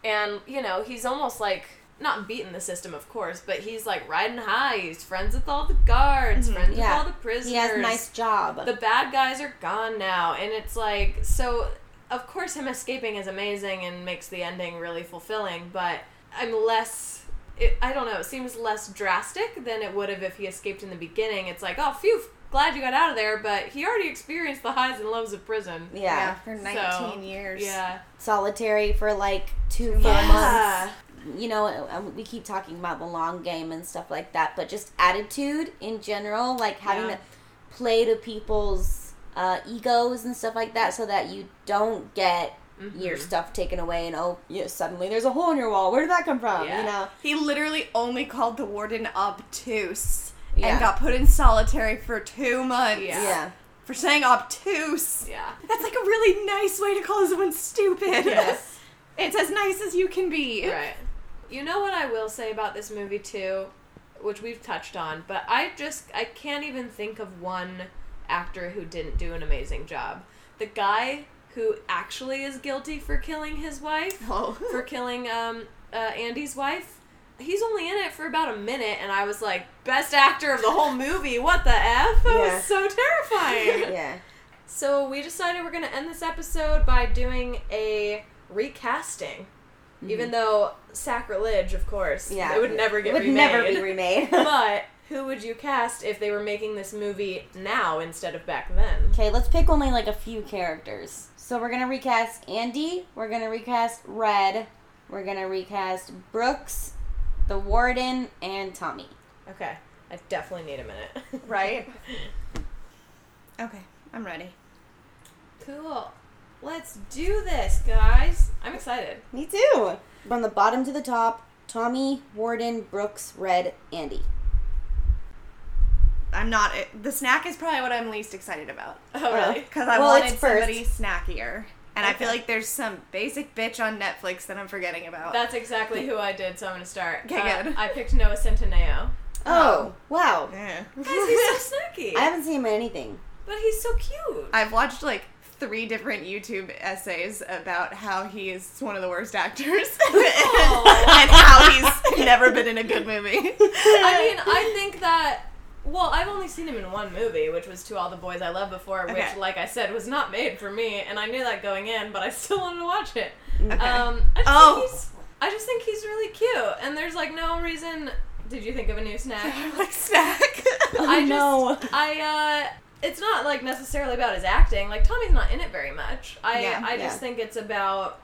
[SPEAKER 3] and you know he's almost like not beating the system, of course, but he's like riding high. He's friends with all the guards, friends
[SPEAKER 1] Yeah.
[SPEAKER 3] with all the prisoners.
[SPEAKER 1] He has a nice job.
[SPEAKER 3] the bad guys are gone now and it's like so of course him escaping is amazing and makes the ending really fulfilling but i'm less it, i don't know it seems less drastic than it would have if he escaped in the beginning it's like oh phew glad you got out of there but he already experienced the highs and lows of prison
[SPEAKER 1] yeah.
[SPEAKER 2] for
[SPEAKER 3] So,
[SPEAKER 2] 19 years.
[SPEAKER 3] yeah
[SPEAKER 1] solitary for like two full
[SPEAKER 3] Yeah.
[SPEAKER 1] months. You know, um, we keep talking about the long game and stuff like that, but just attitude in general, like having
[SPEAKER 3] Yeah.
[SPEAKER 1] to play to people's uh, egos and stuff like that, so that you don't get your
[SPEAKER 3] Mhm.
[SPEAKER 1] stuff taken away and oh, yeah, suddenly there's a hole in your wall. Where did that come from?
[SPEAKER 3] Yeah.
[SPEAKER 1] You know,
[SPEAKER 2] He literally only called the warden obtuse
[SPEAKER 1] Yeah.
[SPEAKER 2] and got put in solitary for two months
[SPEAKER 3] Yeah.
[SPEAKER 1] yeah,
[SPEAKER 2] for saying obtuse.
[SPEAKER 3] yeah
[SPEAKER 2] That's like a really nice way to call someone stupid.
[SPEAKER 3] Yes.
[SPEAKER 2] It's as nice as you can be.
[SPEAKER 3] Right. You know what I will say about this movie too, which we've touched on, but I just I can't even think of one actor who didn't do an amazing job. The guy who actually is guilty for killing his wife,
[SPEAKER 2] Oh.
[SPEAKER 3] for killing um uh, Andy's wife. He's only in it for about a minute, and I was like, best actor of the whole movie. What the f? That
[SPEAKER 1] Yeah.
[SPEAKER 3] was so terrifying.
[SPEAKER 1] yeah.
[SPEAKER 3] So we decided we're going to end this episode by doing a recasting. Even though sacrilege, of course,
[SPEAKER 1] Mm-hmm. Yeah,
[SPEAKER 3] it would never get
[SPEAKER 1] it would
[SPEAKER 3] remade.
[SPEAKER 1] never be remade.
[SPEAKER 3] but who would you cast if they were making this movie now instead of back then?
[SPEAKER 1] Okay, let's pick only like a few characters. So we're gonna recast Andy. We're gonna recast Red. We're gonna recast Brooks, the Warden, and Tommy.
[SPEAKER 3] Okay, I definitely need a minute.
[SPEAKER 2] Right? Okay, I'm ready.
[SPEAKER 3] cool. Let's do this, guys. I'm excited.
[SPEAKER 1] Me too. From the bottom to the top: Tommy, Warden, Brooks, Red, Andy.
[SPEAKER 2] I'm not. The snack is probably what I'm least excited about.
[SPEAKER 3] Oh, really?
[SPEAKER 2] Because I
[SPEAKER 1] Well,
[SPEAKER 2] wanted somebody snackier. And I feel like there's some basic bitch on Netflix that I'm forgetting about.
[SPEAKER 3] That's exactly who I did, so I'm going to start.
[SPEAKER 2] Okay,
[SPEAKER 3] Uh,
[SPEAKER 2] good.
[SPEAKER 3] I picked Noah Centineo.
[SPEAKER 1] Oh, wow!
[SPEAKER 2] Yeah.
[SPEAKER 3] Guys, he's so snacky.
[SPEAKER 1] I haven't seen him in anything.
[SPEAKER 3] But he's so cute.
[SPEAKER 2] I've watched like three different YouTube essays about how he is one of the worst actors and how he's never been in a good movie.
[SPEAKER 3] I mean, I think that. Well, I've only seen him in one movie, which was To All the Boys I Loved Before, which,
[SPEAKER 2] Okay.
[SPEAKER 3] like I said, was not made for me, and I knew that going in, but I still wanted to watch it.
[SPEAKER 2] Okay.
[SPEAKER 3] Um, I just
[SPEAKER 2] Oh.
[SPEAKER 3] think he's, I just think he's really cute, and there's like no reason. Did you think of a new snack?
[SPEAKER 2] like snack.
[SPEAKER 3] I just,
[SPEAKER 1] no.
[SPEAKER 3] I uh, it's not like necessarily about his acting. Like Tommy's not in it very much. I
[SPEAKER 2] Yeah,
[SPEAKER 3] I just
[SPEAKER 1] yeah.
[SPEAKER 3] think it's about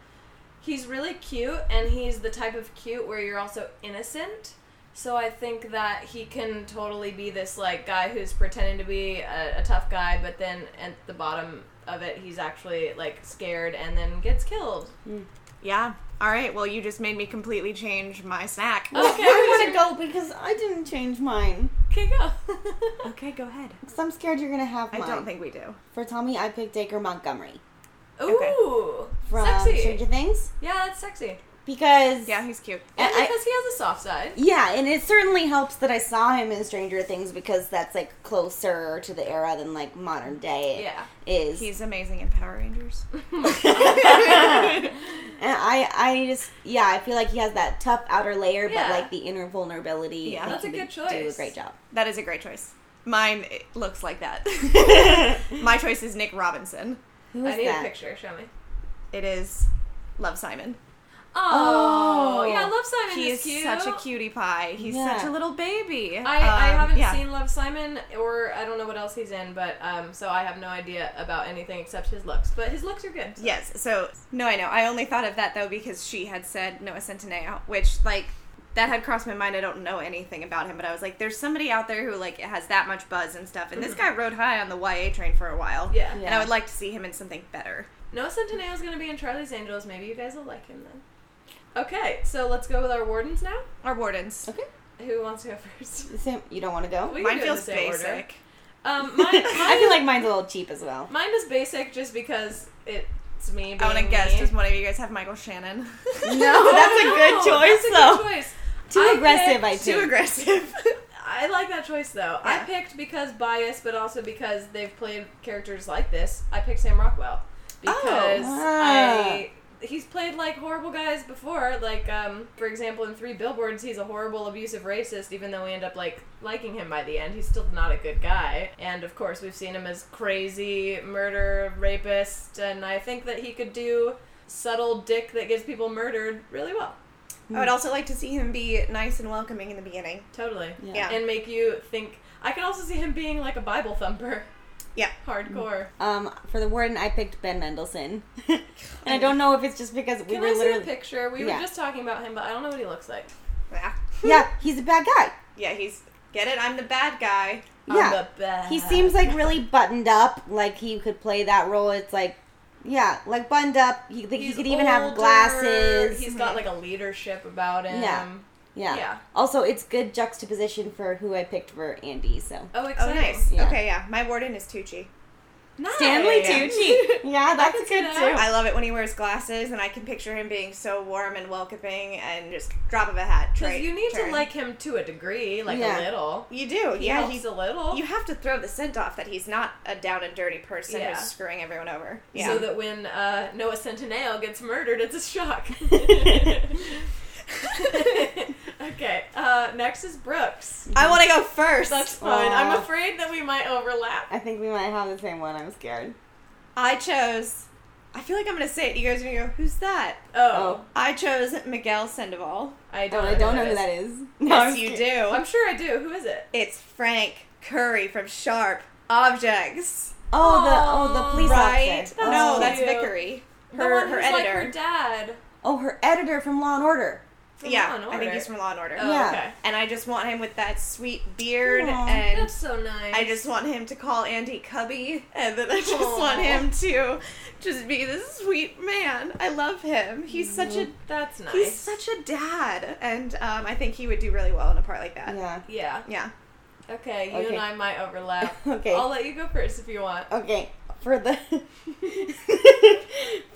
[SPEAKER 3] he's really cute and he's the type of cute where you're also innocent. So I think that he can totally be this like guy who's pretending to be a, a tough guy, but then at the bottom of it, he's actually like scared and then gets killed. Hmm.
[SPEAKER 2] yeah. All right. Well, you just made me completely change my snack.
[SPEAKER 3] Okay,
[SPEAKER 1] I want to go because I didn't change mine.
[SPEAKER 3] Okay, go.
[SPEAKER 2] Okay, go ahead.
[SPEAKER 1] Because I'm scared you're gonna have
[SPEAKER 2] I don't think we do.
[SPEAKER 1] For Tommy, I picked Dacre Montgomery
[SPEAKER 3] Ooh,
[SPEAKER 1] from
[SPEAKER 3] sexy.
[SPEAKER 1] Stranger Things.
[SPEAKER 3] Yeah, that's sexy.
[SPEAKER 1] Because
[SPEAKER 2] Yeah, he's cute.
[SPEAKER 3] And
[SPEAKER 1] I-
[SPEAKER 3] because he has a soft side.
[SPEAKER 1] Yeah, and it certainly helps that I saw him in Stranger Things because that's like closer to the era than like modern day
[SPEAKER 3] Yeah.
[SPEAKER 1] is.
[SPEAKER 2] He's amazing in Power Rangers.
[SPEAKER 1] and I, I just, yeah, I feel like he has that tough outer layer,
[SPEAKER 3] Yeah.
[SPEAKER 1] but like the inner vulnerability.
[SPEAKER 2] Yeah,
[SPEAKER 3] that's a good
[SPEAKER 1] would Do a great job.
[SPEAKER 2] That is a great choice. Mine looks like that. My choice is Nick Robinson.
[SPEAKER 1] Who
[SPEAKER 3] I need
[SPEAKER 1] that?
[SPEAKER 3] a picture. Show me.
[SPEAKER 2] It is Love Simon.
[SPEAKER 3] Oh,
[SPEAKER 1] Oh.
[SPEAKER 3] yeah, Love Simon
[SPEAKER 2] He
[SPEAKER 3] is
[SPEAKER 2] is
[SPEAKER 3] cute.
[SPEAKER 2] such a cutie pie. He's
[SPEAKER 1] Yeah.
[SPEAKER 2] such a little baby.
[SPEAKER 3] I, I
[SPEAKER 2] Um,
[SPEAKER 3] haven't
[SPEAKER 2] yeah.
[SPEAKER 3] seen Love Simon, or I don't know what else he's in, but um, so I have no idea about anything except his looks. But his looks are good. so-
[SPEAKER 2] Yes. So no, I know. I only thought of that though because she had said Noah Centineo, which like that had crossed my mind. I don't know anything about him, but I was like, there's somebody out there who like has that much buzz and stuff. And this guy rode high on the YA train for a while.
[SPEAKER 3] Mm-hmm. Yeah.
[SPEAKER 2] And I would like to see him in something better.
[SPEAKER 3] Noah Centineo is going to be in Charlie's Angels. Maybe you guys will like him then. Okay, so let's go with our wardens now.
[SPEAKER 2] Our wardens.
[SPEAKER 1] Okay.
[SPEAKER 3] Who wants to go first?
[SPEAKER 1] Sam, you don't want to go?
[SPEAKER 3] We
[SPEAKER 2] Mine
[SPEAKER 3] do it in
[SPEAKER 2] feels
[SPEAKER 3] the order.
[SPEAKER 2] basic.
[SPEAKER 3] Um, mine, mine,
[SPEAKER 1] I feel like mine's a little cheap as well.
[SPEAKER 3] mine is basic just because it's me. Being
[SPEAKER 2] I want to guess.
[SPEAKER 3] me.
[SPEAKER 2] Does one of you guys have Michael Shannon?
[SPEAKER 1] No, that's a good
[SPEAKER 3] No,
[SPEAKER 1] choice
[SPEAKER 3] that's a
[SPEAKER 1] though.
[SPEAKER 3] Good choice.
[SPEAKER 1] Too
[SPEAKER 3] I
[SPEAKER 1] aggressive,
[SPEAKER 3] picked-
[SPEAKER 1] I think.
[SPEAKER 2] Too aggressive.
[SPEAKER 3] I like that choice though. I picked because bias, but also because they've played characters like this. I picked Sam Rockwell because
[SPEAKER 1] Ah.
[SPEAKER 3] I he's played like horrible guys before. Like um, for example, in Three Billboards, he's a horrible, abusive racist. Even though we end up like liking him by the end, he's still not a good guy. And of course, we've seen him as crazy murder rapist, and I think that he could do subtle dick that gets people murdered really well.
[SPEAKER 2] I would also like to see him be nice and welcoming in the beginning.
[SPEAKER 3] Totally.
[SPEAKER 2] Yeah.
[SPEAKER 3] And make you think. I could also see him being like a Bible thumper.
[SPEAKER 2] Yeah.
[SPEAKER 3] Hardcore.
[SPEAKER 1] Um, for the warden, I picked Ben Mendelsohn, and I don't know if it's just because we
[SPEAKER 3] Can
[SPEAKER 1] were
[SPEAKER 3] I see a
[SPEAKER 1] literally.
[SPEAKER 3] picture? We
[SPEAKER 1] Yeah.
[SPEAKER 3] were just talking about him, but I don't know what he looks like.
[SPEAKER 2] Yeah.
[SPEAKER 1] Yeah, he's a bad guy.
[SPEAKER 2] Yeah, he's get it. I'm the bad guy.
[SPEAKER 3] I'm
[SPEAKER 1] Yeah,
[SPEAKER 3] the best.
[SPEAKER 1] he seems like really buttoned up, like he could play that role. It's like, yeah, like buttoned up. He, he
[SPEAKER 3] He's
[SPEAKER 1] could even have glasses.
[SPEAKER 3] He's got like a leadership about him.
[SPEAKER 1] Yeah. Yeah.
[SPEAKER 3] yeah.
[SPEAKER 1] Also, it's good juxtaposition for who I picked for Andy. So
[SPEAKER 3] Oh,
[SPEAKER 2] Oh,
[SPEAKER 3] exciting.
[SPEAKER 2] nice.
[SPEAKER 1] Yeah.
[SPEAKER 2] Okay, yeah. My warden is Tucci.
[SPEAKER 3] Nice.
[SPEAKER 1] Stanley Tucci. Yeah, that's good
[SPEAKER 3] that.
[SPEAKER 1] too.
[SPEAKER 2] I love it when he wears glasses, and I can picture him being so warm and welcoming, and just drop of a hat.
[SPEAKER 3] Because you need
[SPEAKER 2] turn.
[SPEAKER 3] to like him to a degree, like
[SPEAKER 1] Yeah.
[SPEAKER 3] a little.
[SPEAKER 2] You do,
[SPEAKER 3] He
[SPEAKER 2] yeah. He's
[SPEAKER 3] a little.
[SPEAKER 2] you have to throw the scent off that he's not a down and dirty person
[SPEAKER 3] Yeah.
[SPEAKER 2] who's screwing everyone over. Yeah.
[SPEAKER 3] So that when uh, Noah Centineo gets murdered, it's a shock. okay, uh, next is Brooks.
[SPEAKER 2] I want to go first.
[SPEAKER 3] That's fine.
[SPEAKER 1] Aw.
[SPEAKER 3] I'm afraid that we might overlap.
[SPEAKER 1] I think we might have the same one. I'm scared.
[SPEAKER 2] I chose. I feel like I'm gonna say it. You guys are gonna go. Who's that?
[SPEAKER 3] Oh, oh.
[SPEAKER 2] I chose Miguel Sandoval.
[SPEAKER 3] I
[SPEAKER 1] Oh,
[SPEAKER 3] don't.
[SPEAKER 1] I don't know who that is. No,
[SPEAKER 2] Yes, you do.
[SPEAKER 3] I'm sure I do. Who is it?
[SPEAKER 2] It's Frank Curry from Sharp Objects.
[SPEAKER 1] Oh, the oh the police
[SPEAKER 2] right?
[SPEAKER 1] officer.
[SPEAKER 3] That's
[SPEAKER 2] no,
[SPEAKER 1] oh.
[SPEAKER 2] that's
[SPEAKER 3] cute.
[SPEAKER 2] Vickery.
[SPEAKER 3] the
[SPEAKER 2] Her,
[SPEAKER 3] one
[SPEAKER 2] her editor.
[SPEAKER 3] like her dad.
[SPEAKER 1] oh her editor from Law and Order.
[SPEAKER 3] From
[SPEAKER 2] yeah,
[SPEAKER 3] Law and
[SPEAKER 2] I think he's from Law and Order.
[SPEAKER 3] Oh,
[SPEAKER 1] Yeah.
[SPEAKER 3] okay.
[SPEAKER 2] And I just want him with that sweet beard,
[SPEAKER 1] Aw.
[SPEAKER 2] and
[SPEAKER 3] That's so nice.
[SPEAKER 2] I just want him to call Andy Cubby, and then I just
[SPEAKER 3] Aw.
[SPEAKER 2] want him to just be this sweet man. I love him. He's such a
[SPEAKER 3] That's nice.
[SPEAKER 2] he's such a dad, and um, I think he would do really well in a part like that.
[SPEAKER 1] Yeah.
[SPEAKER 3] yeah.
[SPEAKER 2] Yeah.
[SPEAKER 3] Okay, you
[SPEAKER 1] Okay.
[SPEAKER 3] and I might overlap.
[SPEAKER 1] Okay.
[SPEAKER 3] I'll let you go first if you want.
[SPEAKER 1] Okay. For the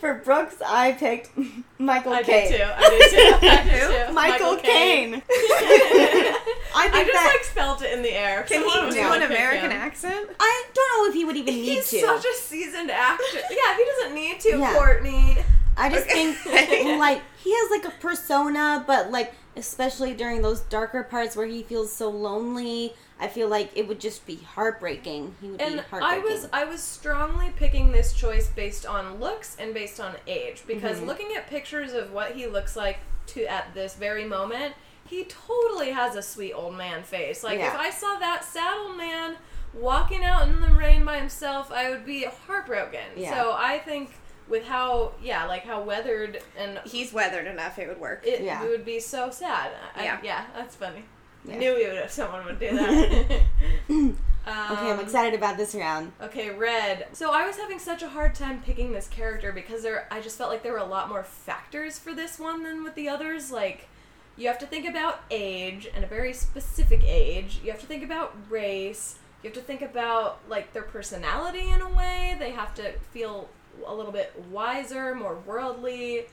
[SPEAKER 1] for Brooks, I picked Michael
[SPEAKER 3] I
[SPEAKER 1] Caine.
[SPEAKER 3] did too. I did too. I did too.
[SPEAKER 1] Michael Caine.
[SPEAKER 2] I
[SPEAKER 3] I
[SPEAKER 2] think
[SPEAKER 3] just
[SPEAKER 2] that
[SPEAKER 3] like spelled it in the air.
[SPEAKER 2] can
[SPEAKER 3] Someone
[SPEAKER 2] he do an American
[SPEAKER 3] him.
[SPEAKER 2] accent?
[SPEAKER 1] I don't know if he would even need
[SPEAKER 3] He's
[SPEAKER 1] to.
[SPEAKER 3] He's such a seasoned actor. Yeah, he doesn't need to,
[SPEAKER 1] Yeah.
[SPEAKER 3] Courtney.
[SPEAKER 1] I just
[SPEAKER 2] Okay.
[SPEAKER 1] think like he has like a persona, but like especially during those darker parts where he feels so lonely, I feel like it would just be heartbreaking. He would be
[SPEAKER 3] And I was I was strongly picking this choice based on looks and based on age because
[SPEAKER 1] Mhm.
[SPEAKER 3] looking at pictures of what he looks like to at this very moment, he totally has a sweet old man face. Like if I saw that sad old man walking out in the rain by himself, I would be heartbroken.
[SPEAKER 1] Yeah.
[SPEAKER 3] So I think with how yeah, like how weathered and
[SPEAKER 2] He's weathered enough; it would work.
[SPEAKER 3] it,
[SPEAKER 1] Yeah.
[SPEAKER 3] would be so sad. I,
[SPEAKER 2] Yeah.
[SPEAKER 3] yeah, that's funny.
[SPEAKER 1] Yeah.
[SPEAKER 3] I knew we would, someone would do that.
[SPEAKER 1] okay, I'm
[SPEAKER 3] Um,
[SPEAKER 1] excited about this round.
[SPEAKER 3] Okay, red. So I was having such a hard time picking this character because there I just felt like there were a lot more factors for this one than with the others. Like you have to think about age and a very specific age. You have to think about race. You have to think about like their personality in a way. They have to feel a little bit wiser, more worldly.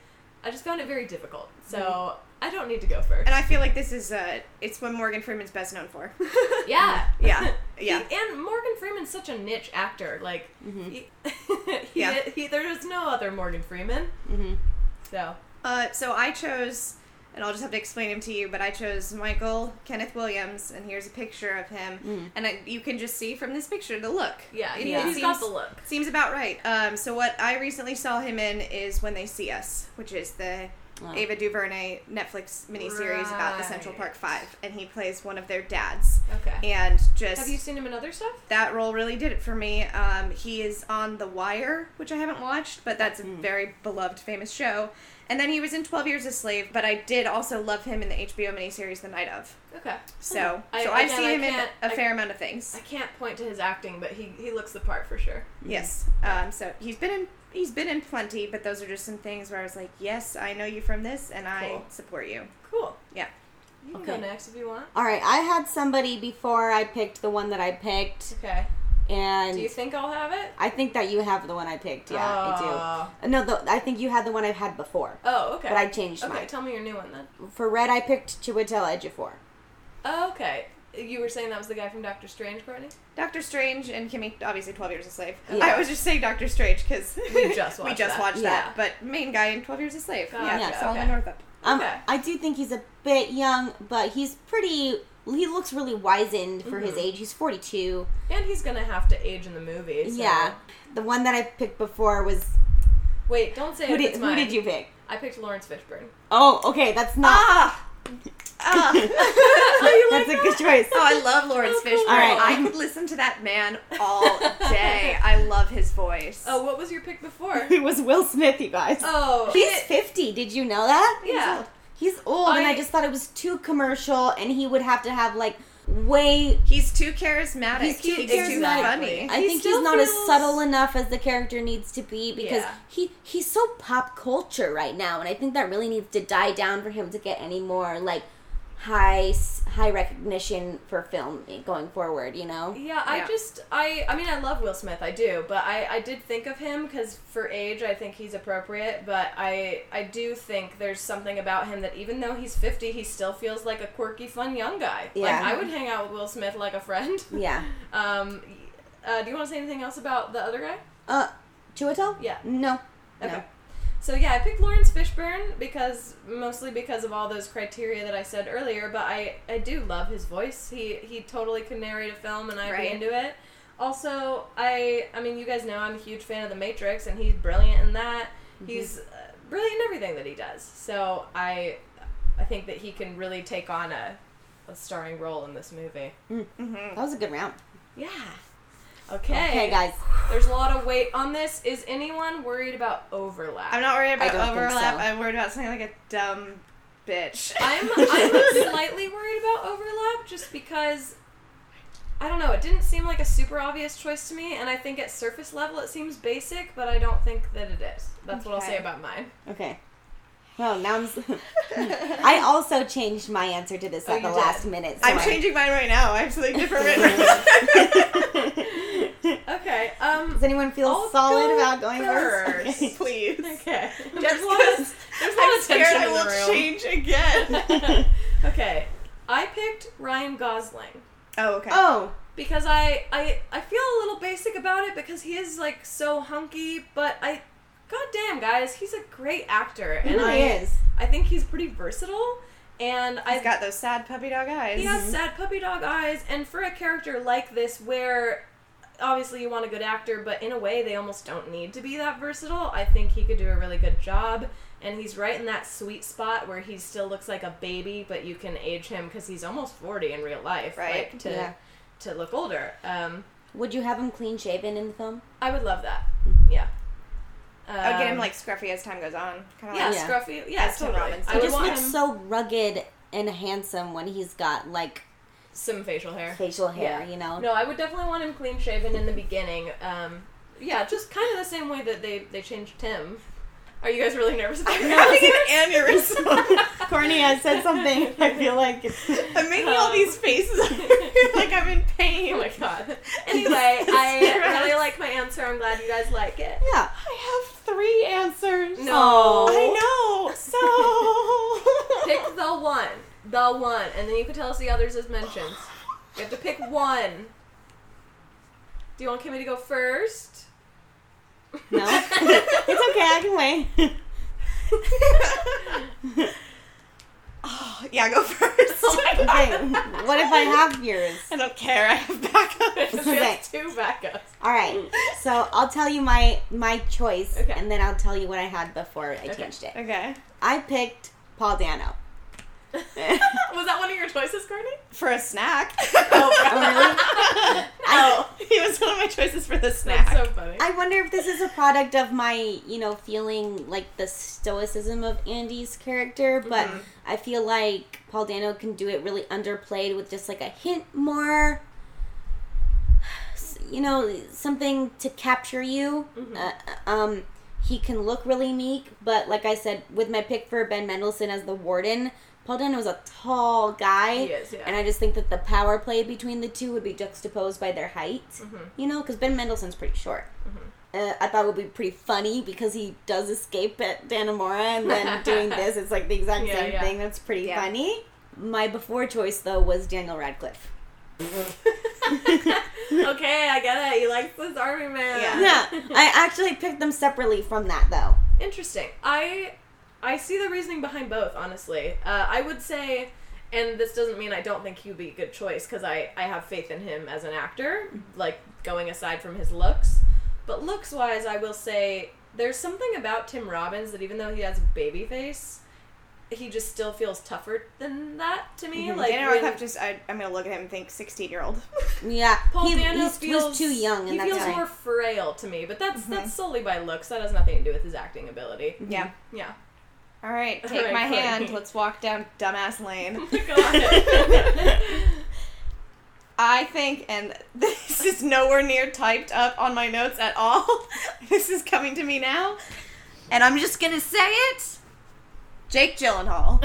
[SPEAKER 3] I just found it very difficult. So I don't need to go first.
[SPEAKER 2] And I feel like this is uh, it's what Morgan Freeman's best known for.
[SPEAKER 3] yeah,
[SPEAKER 2] Yeah, yeah.
[SPEAKER 3] He- and Morgan Freeman's such a niche actor. Like,
[SPEAKER 1] Mm-hmm.
[SPEAKER 3] he, he,
[SPEAKER 2] Yeah.
[SPEAKER 3] he, there is no other Morgan Freeman.
[SPEAKER 1] Mhm.
[SPEAKER 3] So
[SPEAKER 2] Uh, so I chose, and I'll just have to explain him to you, but I chose Michael Kenneth Williams, and here's a picture of him,
[SPEAKER 1] Mm.
[SPEAKER 2] and I, you can just see from this picture the look.
[SPEAKER 3] yeah,
[SPEAKER 2] It-
[SPEAKER 3] he,
[SPEAKER 2] it
[SPEAKER 3] has got the look.
[SPEAKER 2] Seems about right. Um, so what I recently saw him in is When They See Us, which is the
[SPEAKER 1] Oh.
[SPEAKER 2] Ava DuVernay Netflix miniseries about the Central Park Five, and he plays one of their dads.
[SPEAKER 3] Okay.
[SPEAKER 2] And just
[SPEAKER 3] Have you seen him in other stuff?
[SPEAKER 2] that role really did it for me. Um, he is on The Wire, which I haven't watched, but that's a
[SPEAKER 1] Mm.
[SPEAKER 2] very beloved, famous show. And then he was in Twelve Years a Slave, but I did also love him in the HBO miniseries The Night of.
[SPEAKER 3] Okay.
[SPEAKER 2] So,
[SPEAKER 3] I-
[SPEAKER 2] so I've
[SPEAKER 3] again,
[SPEAKER 2] seen him in a
[SPEAKER 3] I-
[SPEAKER 2] fair amount of things.
[SPEAKER 3] I can't point to his acting, but he, he looks the part for sure.
[SPEAKER 2] Yes. Um, so he's been in he's been in plenty, but those are just some things where I was like, yes, I know you from this, and I support you.
[SPEAKER 3] Cool.
[SPEAKER 2] Yeah.
[SPEAKER 3] You can
[SPEAKER 1] Okay.
[SPEAKER 3] go next if you want.
[SPEAKER 1] All right, I had somebody before I picked the one that I picked,
[SPEAKER 3] Okay.
[SPEAKER 1] and
[SPEAKER 3] Do you think I'll have it?
[SPEAKER 1] I think that you have the one I picked. Yeah, I
[SPEAKER 3] Oh.
[SPEAKER 1] do. No, the, I think you had the one I've had before,
[SPEAKER 3] Oh, okay.
[SPEAKER 1] but I changed
[SPEAKER 3] Okay,
[SPEAKER 1] mine.
[SPEAKER 3] tell me your new one then.
[SPEAKER 1] For red, I picked Chiwetel Ejiofor.
[SPEAKER 3] Oh, okay. You were saying that was the guy from Doctor Strange, Courtney?
[SPEAKER 2] Doctor Strange and Kimmy, obviously Twelve Years a Slave.
[SPEAKER 1] Yeah.
[SPEAKER 2] I was just saying Doctor Strange because
[SPEAKER 3] We just
[SPEAKER 2] we
[SPEAKER 3] watched
[SPEAKER 2] just
[SPEAKER 3] that.
[SPEAKER 2] watched
[SPEAKER 1] Yeah.
[SPEAKER 2] that. But main guy in Twelve Years a Slave.
[SPEAKER 3] Gotcha,
[SPEAKER 2] yeah, Solomon
[SPEAKER 3] okay.
[SPEAKER 2] Northup.
[SPEAKER 1] Um,
[SPEAKER 3] Okay.
[SPEAKER 1] I do think he's a bit young, but he's pretty. He looks really wizened for his
[SPEAKER 3] Mhm.
[SPEAKER 1] age. He's forty-two.
[SPEAKER 3] And he's gonna have to age in the movie. so-
[SPEAKER 1] Yeah, the one that I picked before was
[SPEAKER 3] Wait, don't say
[SPEAKER 1] who
[SPEAKER 3] if
[SPEAKER 1] did
[SPEAKER 3] it's
[SPEAKER 1] who
[SPEAKER 3] mine.
[SPEAKER 1] did you pick?
[SPEAKER 3] I picked Laurence Fishburne.
[SPEAKER 1] Oh, okay, that's not.
[SPEAKER 2] Ah, ah.
[SPEAKER 1] that's a good choice.
[SPEAKER 2] Oh, I love Laurence
[SPEAKER 3] Oh.
[SPEAKER 2] Fishburne.
[SPEAKER 1] All right.
[SPEAKER 2] I could listen to that man all day. I love his voice.
[SPEAKER 3] Oh, what was your pick before?
[SPEAKER 1] It was Will Smith, you guys.
[SPEAKER 3] Oh,
[SPEAKER 1] He's
[SPEAKER 3] it-
[SPEAKER 1] fifty. Did you know that?
[SPEAKER 3] Yeah.
[SPEAKER 1] He's old, and I
[SPEAKER 3] I-
[SPEAKER 1] just thought it was too commercial, and he would have to have like way.
[SPEAKER 2] he's too charismatic.
[SPEAKER 1] He's too
[SPEAKER 2] too
[SPEAKER 1] charismatic.
[SPEAKER 2] funny.
[SPEAKER 1] I
[SPEAKER 3] He
[SPEAKER 1] think he's not as subtle enough as the character needs to be because
[SPEAKER 3] Yeah.
[SPEAKER 1] he he's so pop culture right now, and I think that really needs to die down for him to get any more like high high recognition for film going forward. You know?
[SPEAKER 3] Yeah, I
[SPEAKER 2] Yeah.
[SPEAKER 3] just I I mean I love Will Smith, I do, but I I did think of him because for age I think he's appropriate, but I I do think there's something about him that even though he's fifty, he still feels like a quirky, fun young guy. Like
[SPEAKER 1] Yeah.
[SPEAKER 3] I would hang out with Will Smith like a friend.
[SPEAKER 1] Yeah.
[SPEAKER 3] Um, uh, do you want to say anything else about the other guy?
[SPEAKER 1] Uh, Chiwetel?
[SPEAKER 3] Yeah.
[SPEAKER 1] No.
[SPEAKER 3] Okay.
[SPEAKER 1] No.
[SPEAKER 3] So yeah, I picked Laurence Fishburne because mostly because of all those criteria that I said earlier. But I I do love his voice. He he totally can narrate a film, and I'd
[SPEAKER 2] Right.
[SPEAKER 3] be into it. Also, I I mean, you guys know I'm a huge fan of The Matrix, and he's brilliant in that. He's uh, brilliant in everything that he does. So I I think that he can really take on a a starring role in this movie.
[SPEAKER 2] Mm-hmm.
[SPEAKER 1] That was a good round.
[SPEAKER 3] Yeah. Okay.
[SPEAKER 1] Okay, guys.
[SPEAKER 3] There's a lot of weight on this. Is anyone worried about overlap?
[SPEAKER 2] I'm not worried about
[SPEAKER 1] don't
[SPEAKER 2] overlap.
[SPEAKER 1] so.
[SPEAKER 2] I'm worried about something like a dumb bitch.
[SPEAKER 3] I'm I'm slightly worried about overlap just because I don't know, it didn't seem like a super obvious choice to me and I think at surface level it seems basic, but I don't think that it is. That's what I'll say about mine.
[SPEAKER 1] Okay. Well, now I'm. s- I also changed my answer to this
[SPEAKER 3] Oh,
[SPEAKER 1] at the
[SPEAKER 3] you
[SPEAKER 1] last minute. so
[SPEAKER 2] I'm
[SPEAKER 1] I-
[SPEAKER 2] changing mine right now. I have something different written.
[SPEAKER 3] Okay, um
[SPEAKER 1] Does anyone feel
[SPEAKER 3] I'll
[SPEAKER 1] solid
[SPEAKER 3] go
[SPEAKER 1] about going first?
[SPEAKER 3] first.
[SPEAKER 1] Okay.
[SPEAKER 2] Please.
[SPEAKER 3] Okay. There's
[SPEAKER 2] Just
[SPEAKER 3] a lot of,
[SPEAKER 2] 'cause
[SPEAKER 3] there's a lot
[SPEAKER 2] I'm scared
[SPEAKER 3] tension
[SPEAKER 2] I
[SPEAKER 3] in the
[SPEAKER 2] will
[SPEAKER 3] room.
[SPEAKER 2] change again.
[SPEAKER 3] Okay. I picked Ryan Gosling.
[SPEAKER 2] oh, okay.
[SPEAKER 1] Oh,
[SPEAKER 3] because I, I I feel a little basic about it because he is like so hunky, but I god damn guys, he's a great actor
[SPEAKER 1] he
[SPEAKER 3] and
[SPEAKER 1] really
[SPEAKER 3] I
[SPEAKER 1] is.
[SPEAKER 3] I think he's pretty versatile and
[SPEAKER 2] He's
[SPEAKER 3] I
[SPEAKER 2] got those sad puppy dog eyes.
[SPEAKER 3] he has sad puppy dog eyes and for a character like this where obviously you want a good actor, but in a way they almost don't need to be that versatile. I think he could do a really good job and he's right in that sweet spot where he still looks like a baby, but you can age him because he's almost 40 in real life,
[SPEAKER 2] Right.
[SPEAKER 3] Like, to
[SPEAKER 1] Yeah.
[SPEAKER 3] to look older. Um,
[SPEAKER 1] Would you have him clean shaven in the film?
[SPEAKER 3] I would love that. Yeah.
[SPEAKER 2] I would get him like scruffy as time goes on. Kind of
[SPEAKER 3] yeah,
[SPEAKER 2] like
[SPEAKER 1] Yeah.
[SPEAKER 3] scruffy. Yeah,
[SPEAKER 2] As Tim
[SPEAKER 3] totally.
[SPEAKER 2] Robbins
[SPEAKER 3] I
[SPEAKER 1] He just
[SPEAKER 3] want
[SPEAKER 1] looks
[SPEAKER 3] him
[SPEAKER 1] so rugged and handsome when he's got like
[SPEAKER 3] some facial hair.
[SPEAKER 1] facial hair.
[SPEAKER 3] Yeah.
[SPEAKER 1] You know.
[SPEAKER 3] No, I would definitely want him clean shaven in the beginning. Um, yeah, just kind of the same way that they they changed Tim. Are you guys really nervous about
[SPEAKER 2] I'm having an aneurysm.
[SPEAKER 1] Courtney has said something. I feel like.
[SPEAKER 2] I'm making um, all
[SPEAKER 3] oh.
[SPEAKER 2] these faces like I'm in pain.
[SPEAKER 3] Oh my god. Anyway, I really like my answer. I'm glad you guys like it.
[SPEAKER 1] Yeah.
[SPEAKER 2] I have three answers.
[SPEAKER 3] No.
[SPEAKER 2] Oh, I know.
[SPEAKER 3] So pick the one. The one. And then you can tell us the others as mentions. You have to pick one. Do you want Kimmy to go first?
[SPEAKER 1] No, it's okay. I can wait.
[SPEAKER 2] Oh, yeah, go first.
[SPEAKER 1] Okay, what if I have yours?
[SPEAKER 2] I don't care. I have backups.
[SPEAKER 3] Has two backups.
[SPEAKER 1] All right, so I'll tell you my my choice,
[SPEAKER 3] Okay.
[SPEAKER 1] and then I'll tell you what I had before I
[SPEAKER 3] Okay.
[SPEAKER 1] changed it.
[SPEAKER 2] Okay.
[SPEAKER 1] I picked Paul Dano.
[SPEAKER 3] Was that one of your choices, Courtney?
[SPEAKER 2] For a snack.
[SPEAKER 3] Oh,
[SPEAKER 2] no. He was one of my choices for the snack.
[SPEAKER 3] That's so funny.
[SPEAKER 1] I wonder if this is a product of my, you know, feeling like the stoicism of Andy's character, but
[SPEAKER 3] Mhm.
[SPEAKER 1] I feel like Paul Dano can do it really underplayed with just like a hint more, you know, something to capture you.
[SPEAKER 3] Mhm.
[SPEAKER 1] Uh, um, he can look really meek, but like I said, with my pick for Ben Mendelsohn as the warden, Paul Dano is a tall guy.
[SPEAKER 3] He is, yeah.
[SPEAKER 1] And I just think that the power play between the two would be juxtaposed by their height.
[SPEAKER 3] Mhm.
[SPEAKER 1] You know, because Ben Mendelsohn's pretty short.
[SPEAKER 3] Mm-hmm.
[SPEAKER 1] Uh, I thought it would be pretty funny because he does escape at Dannemora and then doing this, it's like the exact
[SPEAKER 3] Yeah,
[SPEAKER 1] same
[SPEAKER 3] yeah.
[SPEAKER 1] thing. That's pretty funny. My before choice, though, was Daniel Radcliffe.
[SPEAKER 3] okay, I get it. You like this army man.
[SPEAKER 2] Yeah.
[SPEAKER 1] Yeah, I actually picked them separately from that, though.
[SPEAKER 3] Interesting. I I see the reasoning behind both. Honestly, uh, I would say, and this doesn't mean I don't think he would be a good choice because I I have faith in him as an actor. Like going aside from his looks, but looks wise, I will say there's something about Tim Robbins that even though he has a baby face. He just still feels tougher than that to me. Like
[SPEAKER 2] Daniel
[SPEAKER 3] when-
[SPEAKER 2] Radcliffe just, I, I'm gonna look at him and think 16 year old.
[SPEAKER 1] Yeah,
[SPEAKER 3] Paul
[SPEAKER 1] he,
[SPEAKER 3] Dano
[SPEAKER 1] he's-
[SPEAKER 3] feels
[SPEAKER 1] was too young, and
[SPEAKER 3] he
[SPEAKER 1] that's
[SPEAKER 3] feels
[SPEAKER 1] why.
[SPEAKER 3] more frail to me. But that's
[SPEAKER 2] Mhm.
[SPEAKER 3] that's solely by looks. That has nothing to do with his acting ability.
[SPEAKER 2] Yeah.
[SPEAKER 3] Yeah.
[SPEAKER 2] All right, take
[SPEAKER 3] right,
[SPEAKER 2] my hand. Let's walk down dumbass lane.
[SPEAKER 3] Ahead.
[SPEAKER 2] I think, and this is nowhere near typed up on my notes at all. this is coming to me now, and I'm just gonna say it. Jake Gyllenhaal.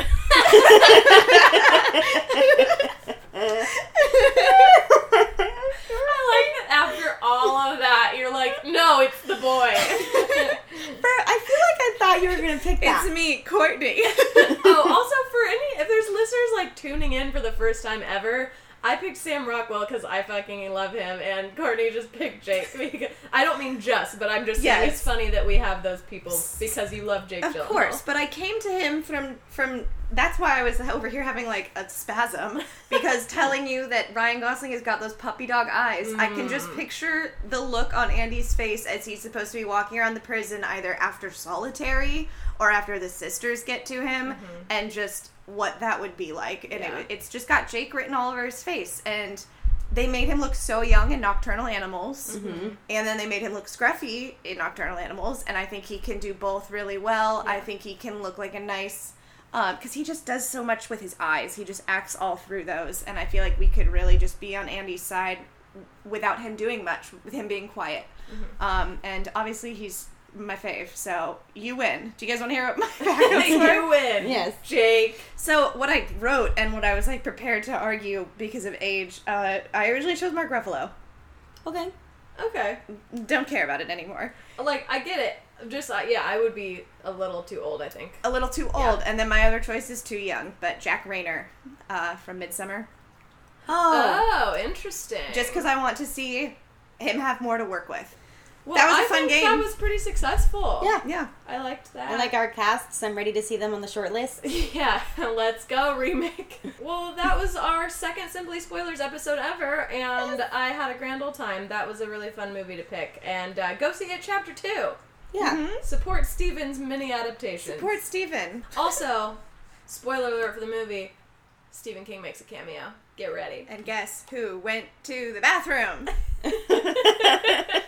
[SPEAKER 3] I like that after all of that, you're like, no, it's the boy.
[SPEAKER 1] For- I feel like I thought you were gonna pick that.
[SPEAKER 2] It's me, Courtney.
[SPEAKER 3] oh, also for any, if there's listeners like tuning in for the first time ever, I picked Sam Rockwell because I fucking love him, and Courtney just picked Jake. Because, I don't mean just, but I'm just saying
[SPEAKER 2] Yes.
[SPEAKER 3] it's funny that we have those people because you love Jake
[SPEAKER 2] Of
[SPEAKER 3] Gyllenhaal.
[SPEAKER 2] course, but I came to him from from. That's why I was over here having like a spasm because telling you that Ryan Gosling has got those puppy dog eyes. I can just
[SPEAKER 3] Mm.
[SPEAKER 2] picture the look on Andy's face as he's supposed to be walking around the prison either after solitary or after the sisters get to him, and just what that would be like. And.
[SPEAKER 3] Yeah.
[SPEAKER 2] it, it's just got Jake written all over his face, and they made him look so young in Nocturnal Animals.
[SPEAKER 3] Mm-hmm.
[SPEAKER 2] And then they made him look scruffy in Nocturnal Animals, and I think he can do both really well. I think he can look like a nice, because he just does so much with his eyes. He just acts all through those, and I feel like we could really just be on Andy's side without him doing much, with him being quiet.
[SPEAKER 3] Mm-hmm.
[SPEAKER 2] Um, and obviously he's my fave, so you win. Do you guys want to hear what my backups were?
[SPEAKER 3] you win.
[SPEAKER 1] Yes.
[SPEAKER 3] Jake.
[SPEAKER 2] So what I wrote and what I was like prepared to argue because of age, uh, I originally chose Mark Ruffalo.
[SPEAKER 1] Okay.
[SPEAKER 3] Okay.
[SPEAKER 2] Don't care about it anymore.
[SPEAKER 3] Like I get it. Just uh, yeah, I would be a little too old. I think.
[SPEAKER 2] a little too
[SPEAKER 3] Yeah.
[SPEAKER 2] old, and then my other choice is too young. But Jack Reynor uh, from Midsommar,
[SPEAKER 1] Oh.
[SPEAKER 3] Oh, interesting.
[SPEAKER 2] just because I want to see him have more to work with.
[SPEAKER 3] Well,
[SPEAKER 2] that was a
[SPEAKER 3] I
[SPEAKER 2] fun
[SPEAKER 3] think That was pretty successful.
[SPEAKER 1] Yeah.
[SPEAKER 2] Yeah,
[SPEAKER 3] I liked that.
[SPEAKER 1] I like our casts. I'm ready to see them on the short list.
[SPEAKER 3] Yeah, let's go remake. well, that was our second Simply Spoilers episode ever, and I had a grand old time. That was a really fun movie to pick, and uh, go see it. Chapter two.
[SPEAKER 1] Yeah.
[SPEAKER 2] Mhm.
[SPEAKER 3] Support Stephen's mini adaptation.
[SPEAKER 2] support Stephen.
[SPEAKER 3] Also, spoiler alert for the movie: Stephen King makes a cameo. Get ready.
[SPEAKER 2] And guess who went to the bathroom?